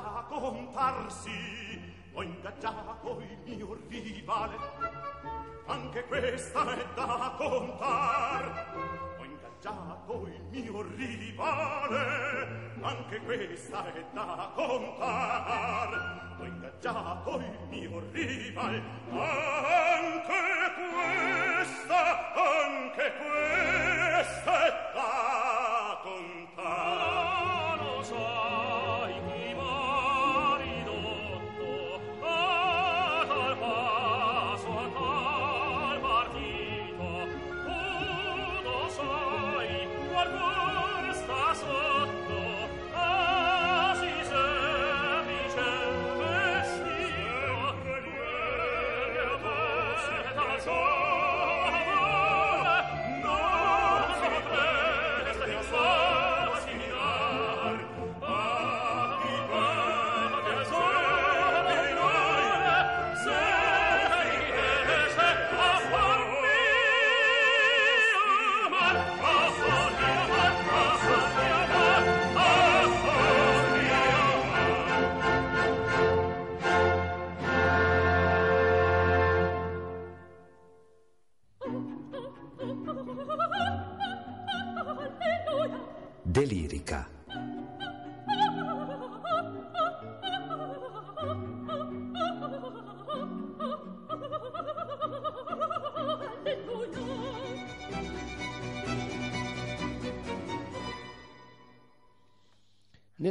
Speaker 4: già comparsi ho ingaggiato il mio rivale anche questa è da contar. Ho ingaggiato il mio rivale anche questa è da contar. Ho ingaggiato il mio rivale anche questa anche questa è da contar.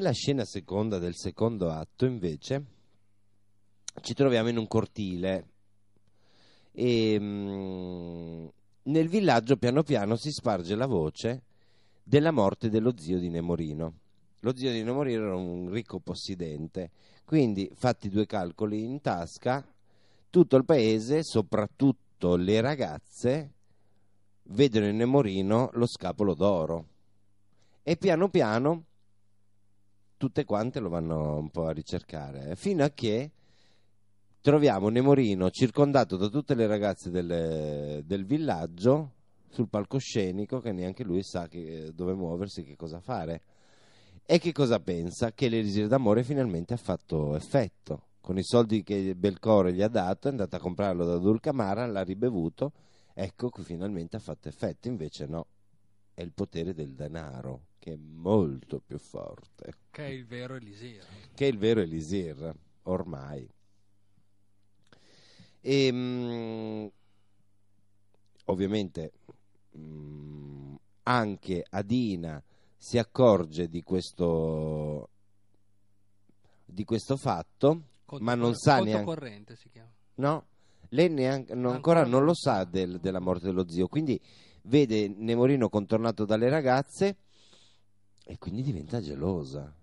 Speaker 1: Nella scena seconda del secondo atto, invece, ci troviamo in un cortile. E mm, nel villaggio piano piano si sparge la voce della morte dello zio di Nemorino. Lo zio di Nemorino era un ricco possidente, quindi fatti due calcoli in tasca, tutto il paese, soprattutto le ragazze, vedono in Nemorino lo scapolo d'oro. E piano piano tutte quante lo vanno un po' a ricercare, fino a che troviamo Nemorino circondato da tutte le ragazze del, del villaggio sul palcoscenico che neanche lui sa che- dove muoversi, che cosa fare. E che cosa pensa? Che l'elisir d'amore finalmente ha fatto effetto. Con i soldi che Belcore gli ha dato è andato a comprarlo da Dulcamara, l'ha ribevuto, ecco che finalmente ha fatto effetto. Invece no, è il potere del denaro che è molto più forte
Speaker 3: Che è il vero Elisir.
Speaker 1: che è il vero Elisir, ormai. E, mm, ovviamente mm, anche Adina si accorge di questo, di questo fatto,
Speaker 3: Conto
Speaker 1: ma non sa neanche...
Speaker 3: corrente si chiama.
Speaker 1: No, lei neanche, non- ancora,
Speaker 3: Ancora
Speaker 1: non lo sa del- della morte dello zio, quindi vede Nemorino contornato dalle ragazze e quindi diventa gelosa.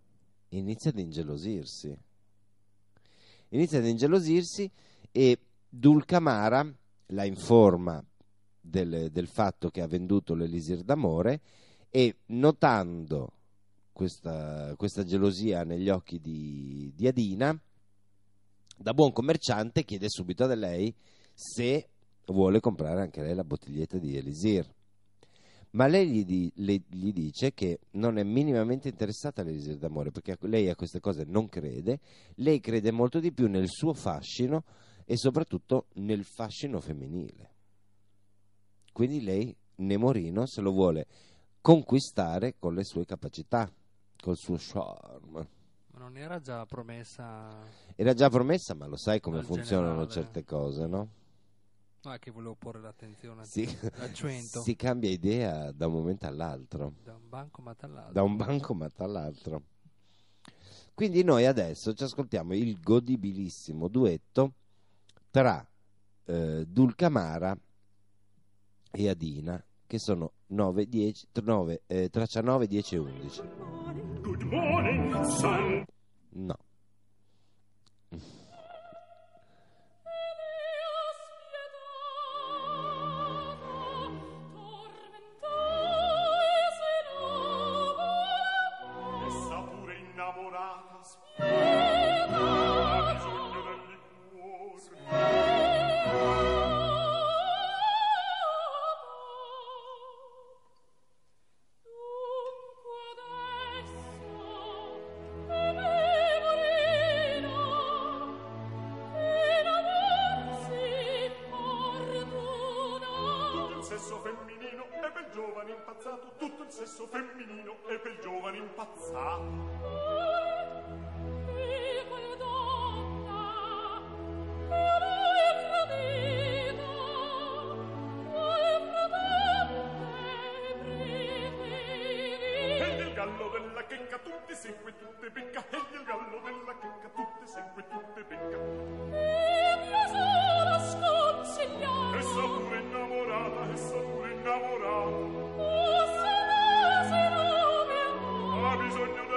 Speaker 1: Inizia ad ingelosirsi. Inizia ad ingelosirsi e Dulcamara la informa del, del fatto che ha venduto l'elisir d'amore e notando questa, questa gelosia negli occhi di, di Adina, da buon commerciante chiede subito a lei se vuole comprare anche lei la bottiglietta di Elisir. Ma lei gli, di- le- gli dice che non è minimamente interessata all'Elisir d'amore perché lei a queste cose non crede, lei crede molto di più nel suo fascino e soprattutto nel fascino femminile. Quindi lei, Nemorino, se lo vuole conquistare con le sue capacità, col suo charme.
Speaker 3: Ma non era già promessa...
Speaker 1: Era già promessa, ma lo sai come funzionano
Speaker 3: generale.
Speaker 1: certe cose, no?
Speaker 3: No, è che volevo porre l'attenzione
Speaker 1: Si,
Speaker 3: l'accento
Speaker 1: si cambia idea da un momento all'altro,
Speaker 3: da un bancomat all'altro.
Speaker 1: da un bancomat all'altro. Quindi noi adesso ci ascoltiamo il godibilissimo duetto tra eh, Dulcamara e Adina, che sono 9, 10, 9, eh, traccia 9, 10 e 11.
Speaker 4: Good morning, sun.
Speaker 1: No.
Speaker 7: Bisogno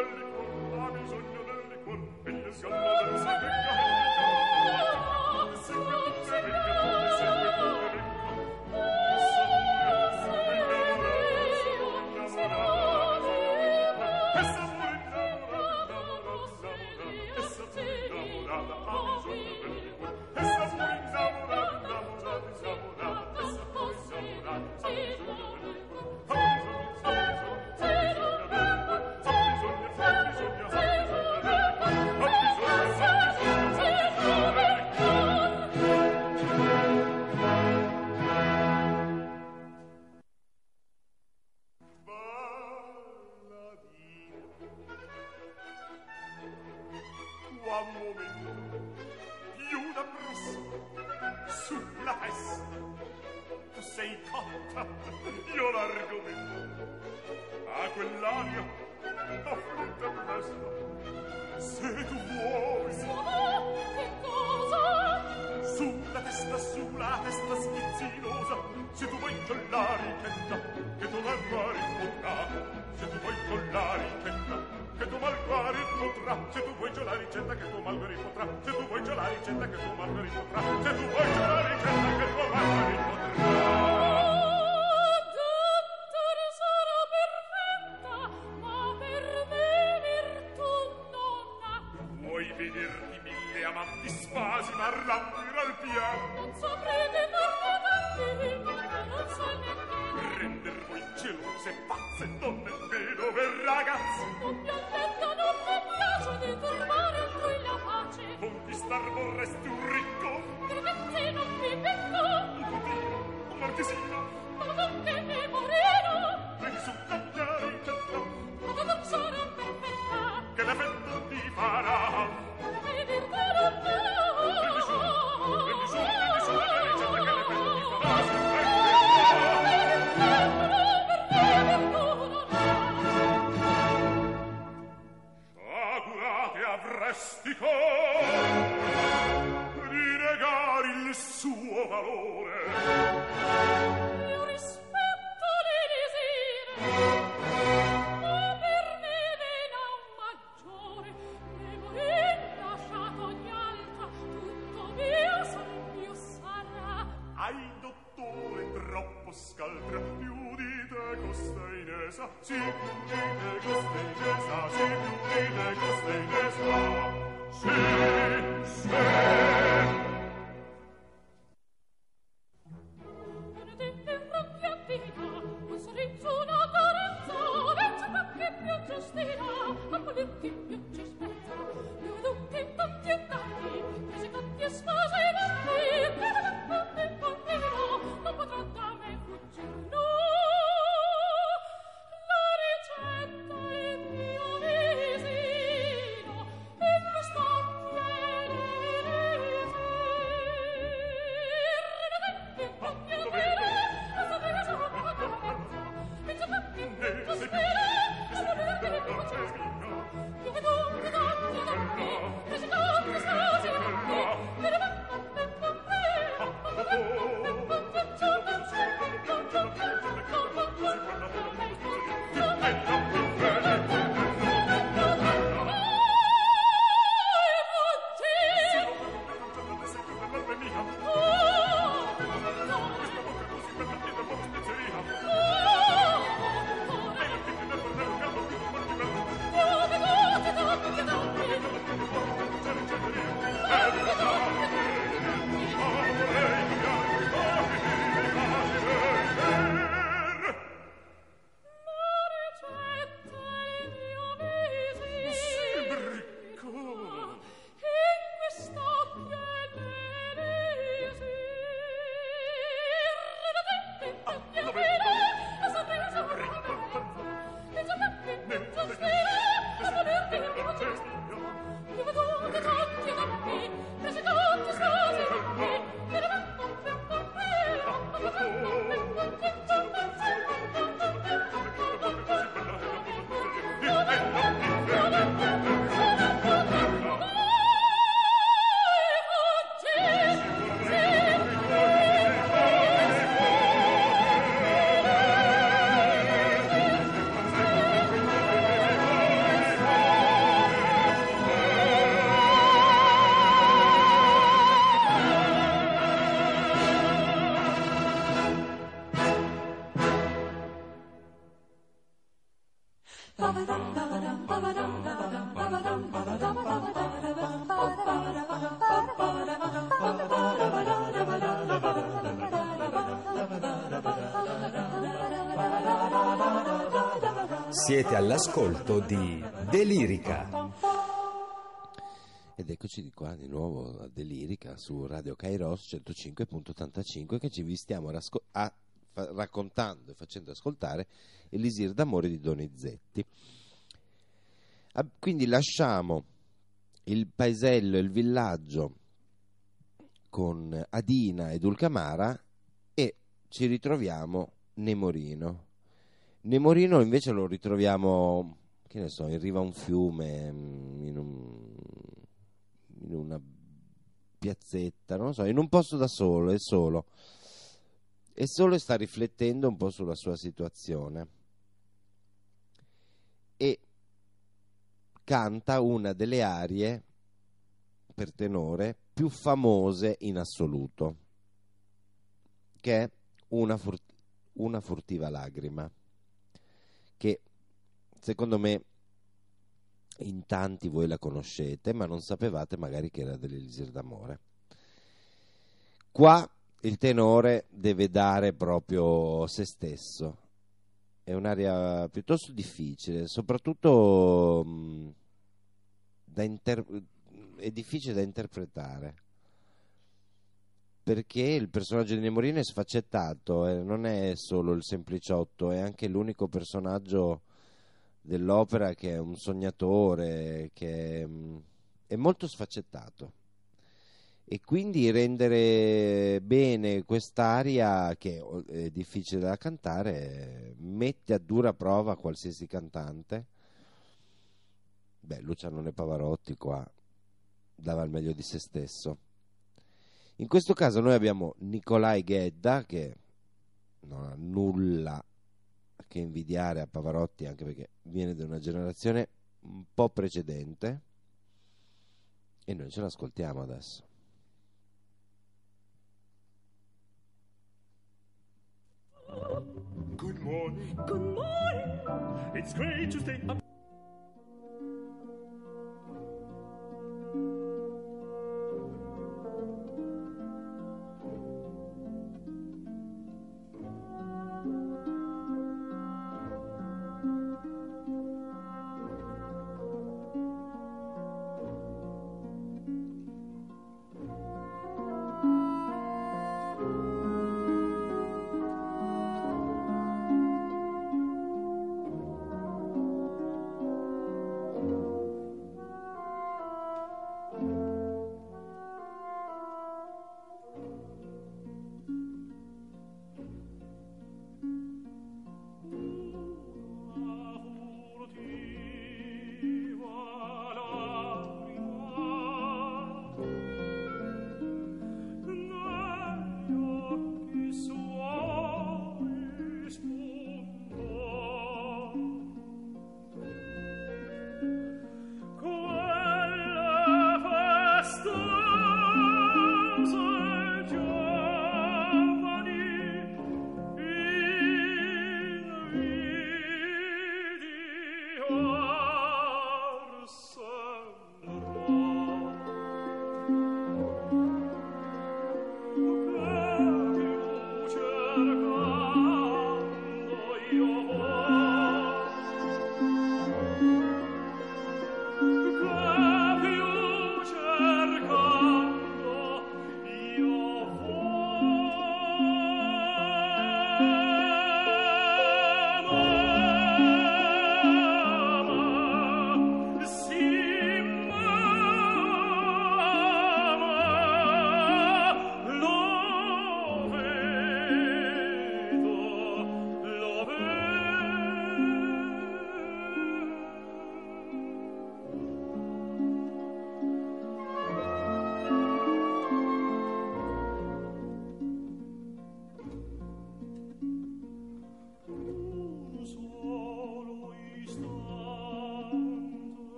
Speaker 6: Siete all'ascolto di Delirica.
Speaker 1: Ed eccoci di qua di nuovo a Delirica su Radio Kairos 105.85 che ci vi stiamo rasco- a- fa- raccontando e facendo ascoltare Elisir d'amore di Donizetti. Ah, quindi lasciamo il paesello e il villaggio con Adina ed Ulcamara e ci ritroviamo Nemorino. Nemorino invece lo ritroviamo, che ne so, in riva a un fiume, mm, in, un- in una piazzetta, non so, in un posto da solo, è solo. È solo e sta riflettendo un po' sulla sua situazione. E canta una delle arie per tenore più famose in assoluto, che è una, fur- una furtiva lagrima, che secondo me in tanti voi la conoscete, ma non sapevate magari che era dell'Elisir d'amore. Qua il tenore deve dare proprio se stesso è un'area piuttosto difficile, soprattutto mh, da inter- è difficile da interpretare perché il personaggio di Nemorino è sfaccettato, eh, non è solo il sempliciotto, è anche l'unico personaggio dell'opera che è un sognatore, che è, mh, è molto sfaccettato. E quindi rendere bene quest'aria, che è difficile da cantare, mette a dura prova qualsiasi cantante. Beh, Luciano Pavarotti qua dava il meglio di se stesso. In questo caso noi abbiamo Nicolai Ghedda che non ha nulla che invidiare a Pavarotti anche perché viene da una generazione un po' precedente e noi ce l'ascoltiamo adesso.
Speaker 4: Good morning.
Speaker 10: Good morning.
Speaker 4: It's great to stay up.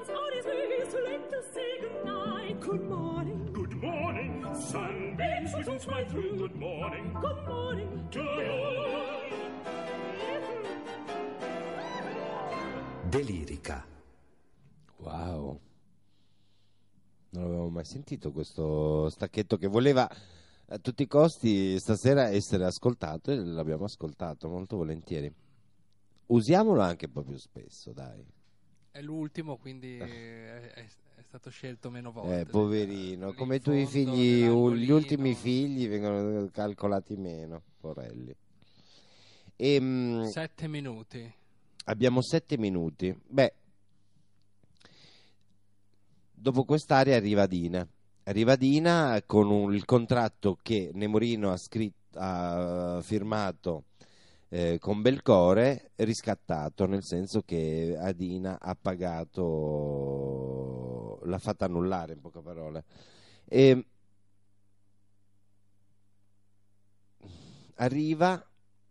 Speaker 7: It's
Speaker 10: too late to say good night. Good morning,
Speaker 7: Good morning. Sunbeams glisten smile through. Good morning
Speaker 10: good morning
Speaker 7: to you.
Speaker 6: Delirica.
Speaker 1: Wow. Non avevo mai sentito questo stacchetto che voleva a tutti i costi stasera essere ascoltato e l'abbiamo ascoltato molto volentieri. Usiamolo anche un po' più spesso, dai.
Speaker 3: È l'ultimo, quindi è, è- è stato scelto meno volte.
Speaker 1: Eh, poverino, come
Speaker 3: in
Speaker 1: i figli, gli ultimi figli vengono calcolati meno, porelli. Ehm,
Speaker 3: Sette minuti.
Speaker 1: Abbiamo sette minuti. Beh, dopo quest'area arriva Dina. Arriva Dina con un- il contratto che Nemorino ha, scritto, ha firmato eh, con Belcore, riscattato, nel senso che Adina ha pagato, l'ha fatta annullare in poche parole. E arriva,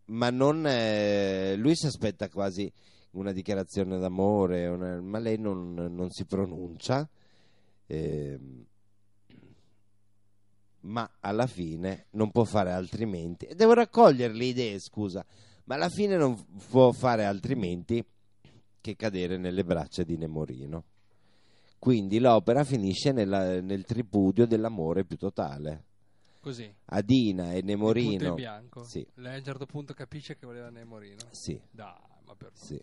Speaker 1: ma non, eh, lui si aspetta quasi una dichiarazione d'amore, una- ma lei non, non si pronuncia. ehm, ma alla fine non può fare altrimenti. Devo raccogliere le idee, scusa, ma alla fine non può fare altrimenti che cadere nelle braccia di Nemorino. Quindi l'opera finisce nella- nel tripudio dell'amore più totale.
Speaker 3: Così.
Speaker 1: Adina e Nemorino.
Speaker 3: in bianco.
Speaker 1: Sì,
Speaker 3: Lei a un certo punto capisce che voleva Nemorino.
Speaker 1: sì,
Speaker 3: Dai, ma per
Speaker 1: sì.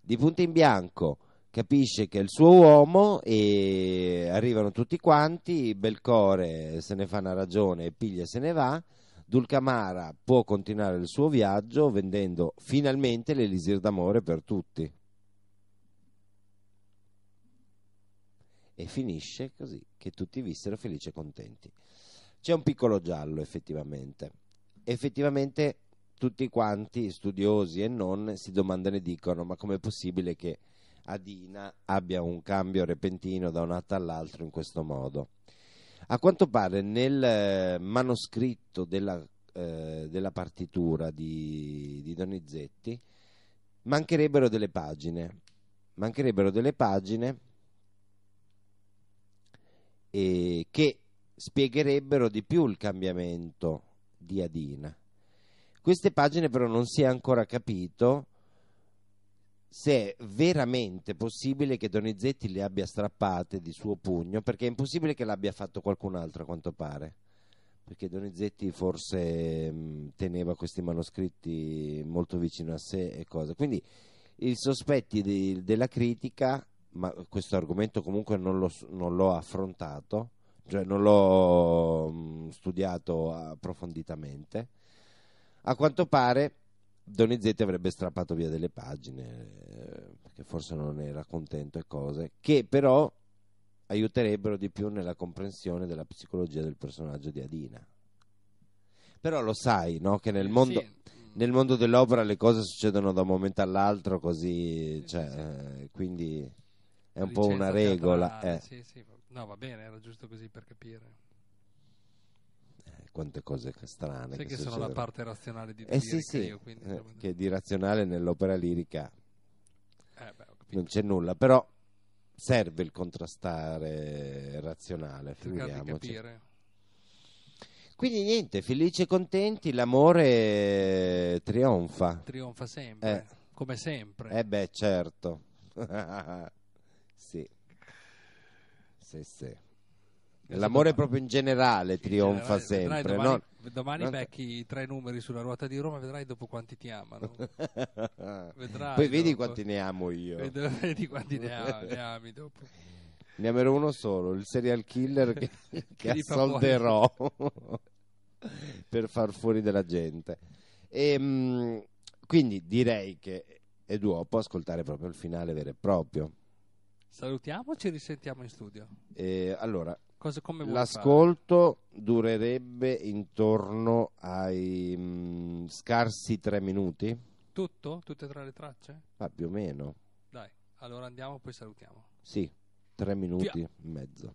Speaker 1: Di punto in bianco capisce che è il suo uomo e arrivano tutti quanti, Belcore se ne fa una ragione e piglia e se ne va, Dulcamara può continuare il suo viaggio vendendo finalmente l'elisir d'amore per tutti. E finisce così, che tutti vissero felici e contenti. C'è un piccolo giallo effettivamente. Effettivamente tutti quanti, studiosi e non, si domandano e dicono ma com'è possibile che Adina abbia un cambio repentino da un atto all'altro in questo modo? A quanto pare nel eh, manoscritto della, eh, della partitura di, di Donizetti mancherebbero delle pagine, mancherebbero delle pagine eh, che spiegherebbero di più il cambiamento di Adina. Queste pagine però non si è ancora capito se è veramente possibile che Donizetti le abbia strappate di suo pugno, perché è impossibile che l'abbia fatto qualcun altro a quanto pare. Perché Donizetti forse mh, teneva questi manoscritti molto vicino a sé e cose. Quindi i sospetti di- della critica, ma questo argomento comunque non l'ho, non l'ho affrontato, cioè non l'ho mh, studiato approfonditamente. A quanto pare Donizetti avrebbe strappato via delle pagine, eh, perché forse non era contento e cose, che però aiuterebbero di più nella comprensione della psicologia del personaggio di Adina. Però lo sai, no? Che nel mondo,
Speaker 3: Sì,
Speaker 1: nel mondo dell'opera le cose succedono da un momento all'altro, così,
Speaker 3: Sì,
Speaker 1: cioè,
Speaker 3: sì,
Speaker 1: eh, quindi è un po' una regola. eh.
Speaker 3: sì, sì. No, va bene, era giusto così per capire.
Speaker 1: Quante cose che strane.
Speaker 3: Sai che, sono
Speaker 1: succedono.
Speaker 3: la parte razionale di
Speaker 1: Eh sì, sì,
Speaker 3: io, quindi,
Speaker 1: eh, che di razionale nell'opera lirica
Speaker 3: eh, beh,
Speaker 1: non c'è nulla, però serve il contrastare razionale, figuriamoci. Quindi niente, felici e contenti, l'amore trionfa.
Speaker 3: Trionfa sempre,
Speaker 1: Eh.
Speaker 3: come sempre.
Speaker 1: Eh beh, certo. [LAUGHS] sì. Sì, sì. L'amore proprio in generale trionfa
Speaker 3: Vedrai- vedrai
Speaker 1: sempre.
Speaker 3: domani,
Speaker 1: non-
Speaker 3: domani
Speaker 1: non-
Speaker 3: becchi i tre numeri sulla ruota di Roma, vedrai dopo quanti ti amano. [LAUGHS] Vedrai
Speaker 1: Poi vedi
Speaker 3: dopo.
Speaker 1: quanti ne amo io.
Speaker 3: Ved- Vedi quanti ne, ha- ne ami dopo.
Speaker 1: Ne amerò uno solo, il serial killer che, [LAUGHS] che
Speaker 3: fuori.
Speaker 1: assolderò [LAUGHS] per far fuori della gente. E, quindi direi che è duo può ascoltare proprio il finale vero e proprio.
Speaker 3: Salutiamo o ci risentiamo in studio?
Speaker 1: E, allora,
Speaker 3: Cosa,
Speaker 1: l'ascolto durerebbe intorno ai mm, scarsi tre minuti,
Speaker 3: fare? Tutto? Tutte e tre le tracce?
Speaker 1: ma più o meno.
Speaker 3: Dai, allora andiamo poi salutiamo.
Speaker 1: Sì, tre minuti e mezzo.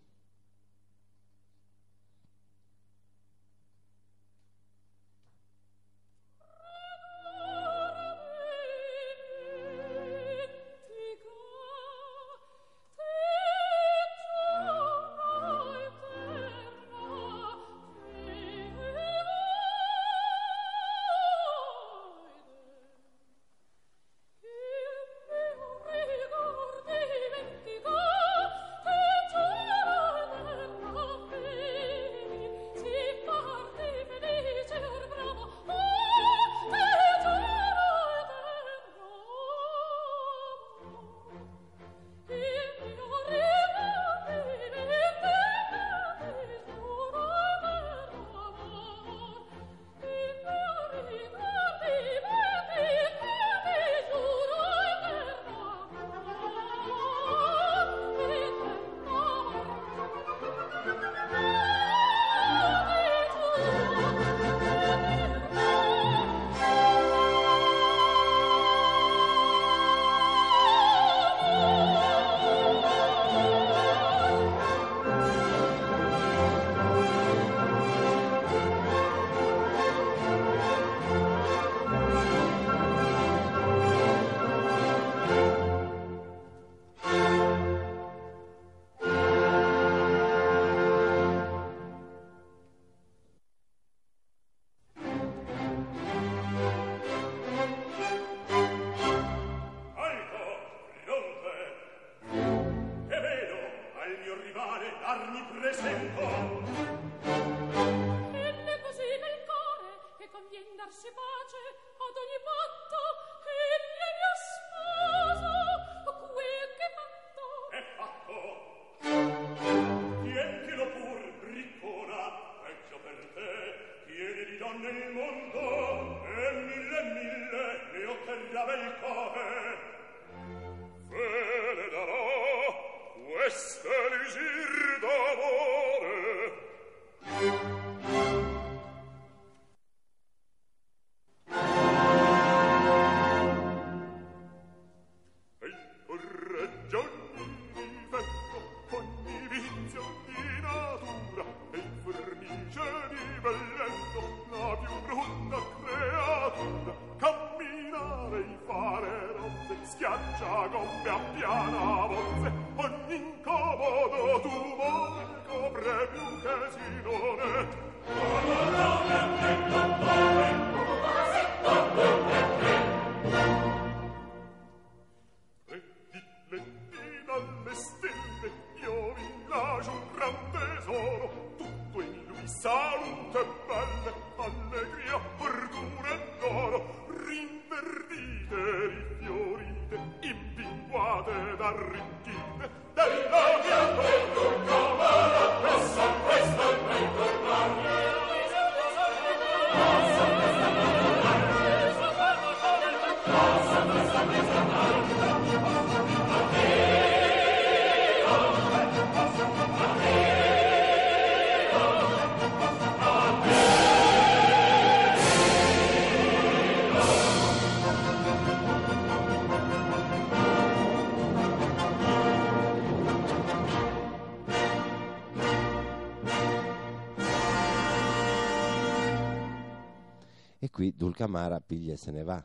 Speaker 1: Dulcamara piglia e se ne va.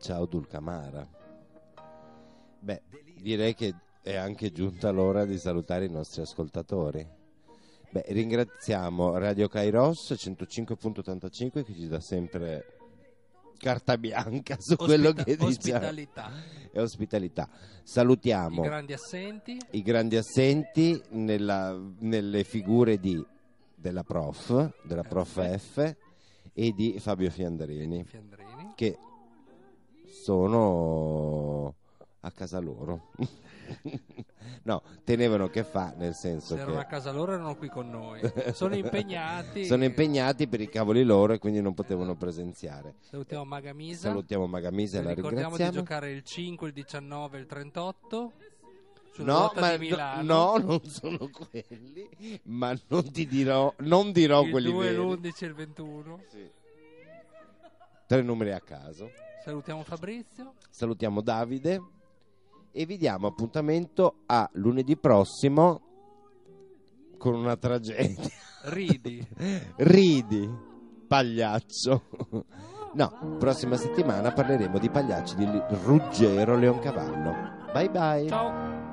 Speaker 1: Ciao Dulcamara. Beh, direi che è anche giunta l'ora di salutare i nostri ascoltatori. Beh, ringraziamo Radio Kairos 105.85 che ci dà sempre carta bianca su
Speaker 3: Ospita-
Speaker 1: quello che diciamo.
Speaker 3: ospitalità.
Speaker 1: E ospitalità. Salutiamo
Speaker 3: I grandi assenti.
Speaker 1: i grandi assenti nella- nelle figure di, della prof, della prof F e di Fabio Fiandrini,
Speaker 3: Fiandrini.
Speaker 1: che sono a casa loro. [LAUGHS] no, tenevano che fa, nel senso
Speaker 3: Se erano a
Speaker 1: che
Speaker 3: casa loro erano qui con noi. [LAUGHS] Sono impegnati.
Speaker 1: sono impegnati per i cavoli loro e quindi non potevano presenziare.
Speaker 3: Salutiamo Magamisa.
Speaker 1: Salutiamo Magamisa e la
Speaker 3: Ricordiamo di
Speaker 1: ringraziamo.
Speaker 3: giocare il 5, il 19 e il 38.
Speaker 1: No, ma no, non sono quelli, ma non ti dirò, non dirò
Speaker 3: il
Speaker 1: quelli
Speaker 3: 2,
Speaker 1: veri.
Speaker 3: l'11 e il 21.
Speaker 1: Tre numeri a caso.
Speaker 3: Salutiamo Fabrizio.
Speaker 1: Salutiamo Davide e vi diamo appuntamento a lunedì prossimo con una tragedia.
Speaker 3: Ridi. [LAUGHS]
Speaker 1: Ridi, pagliaccio. No, prossima settimana parleremo di pagliacci di Ruggero Leoncavallo. Bye bye.
Speaker 3: Ciao.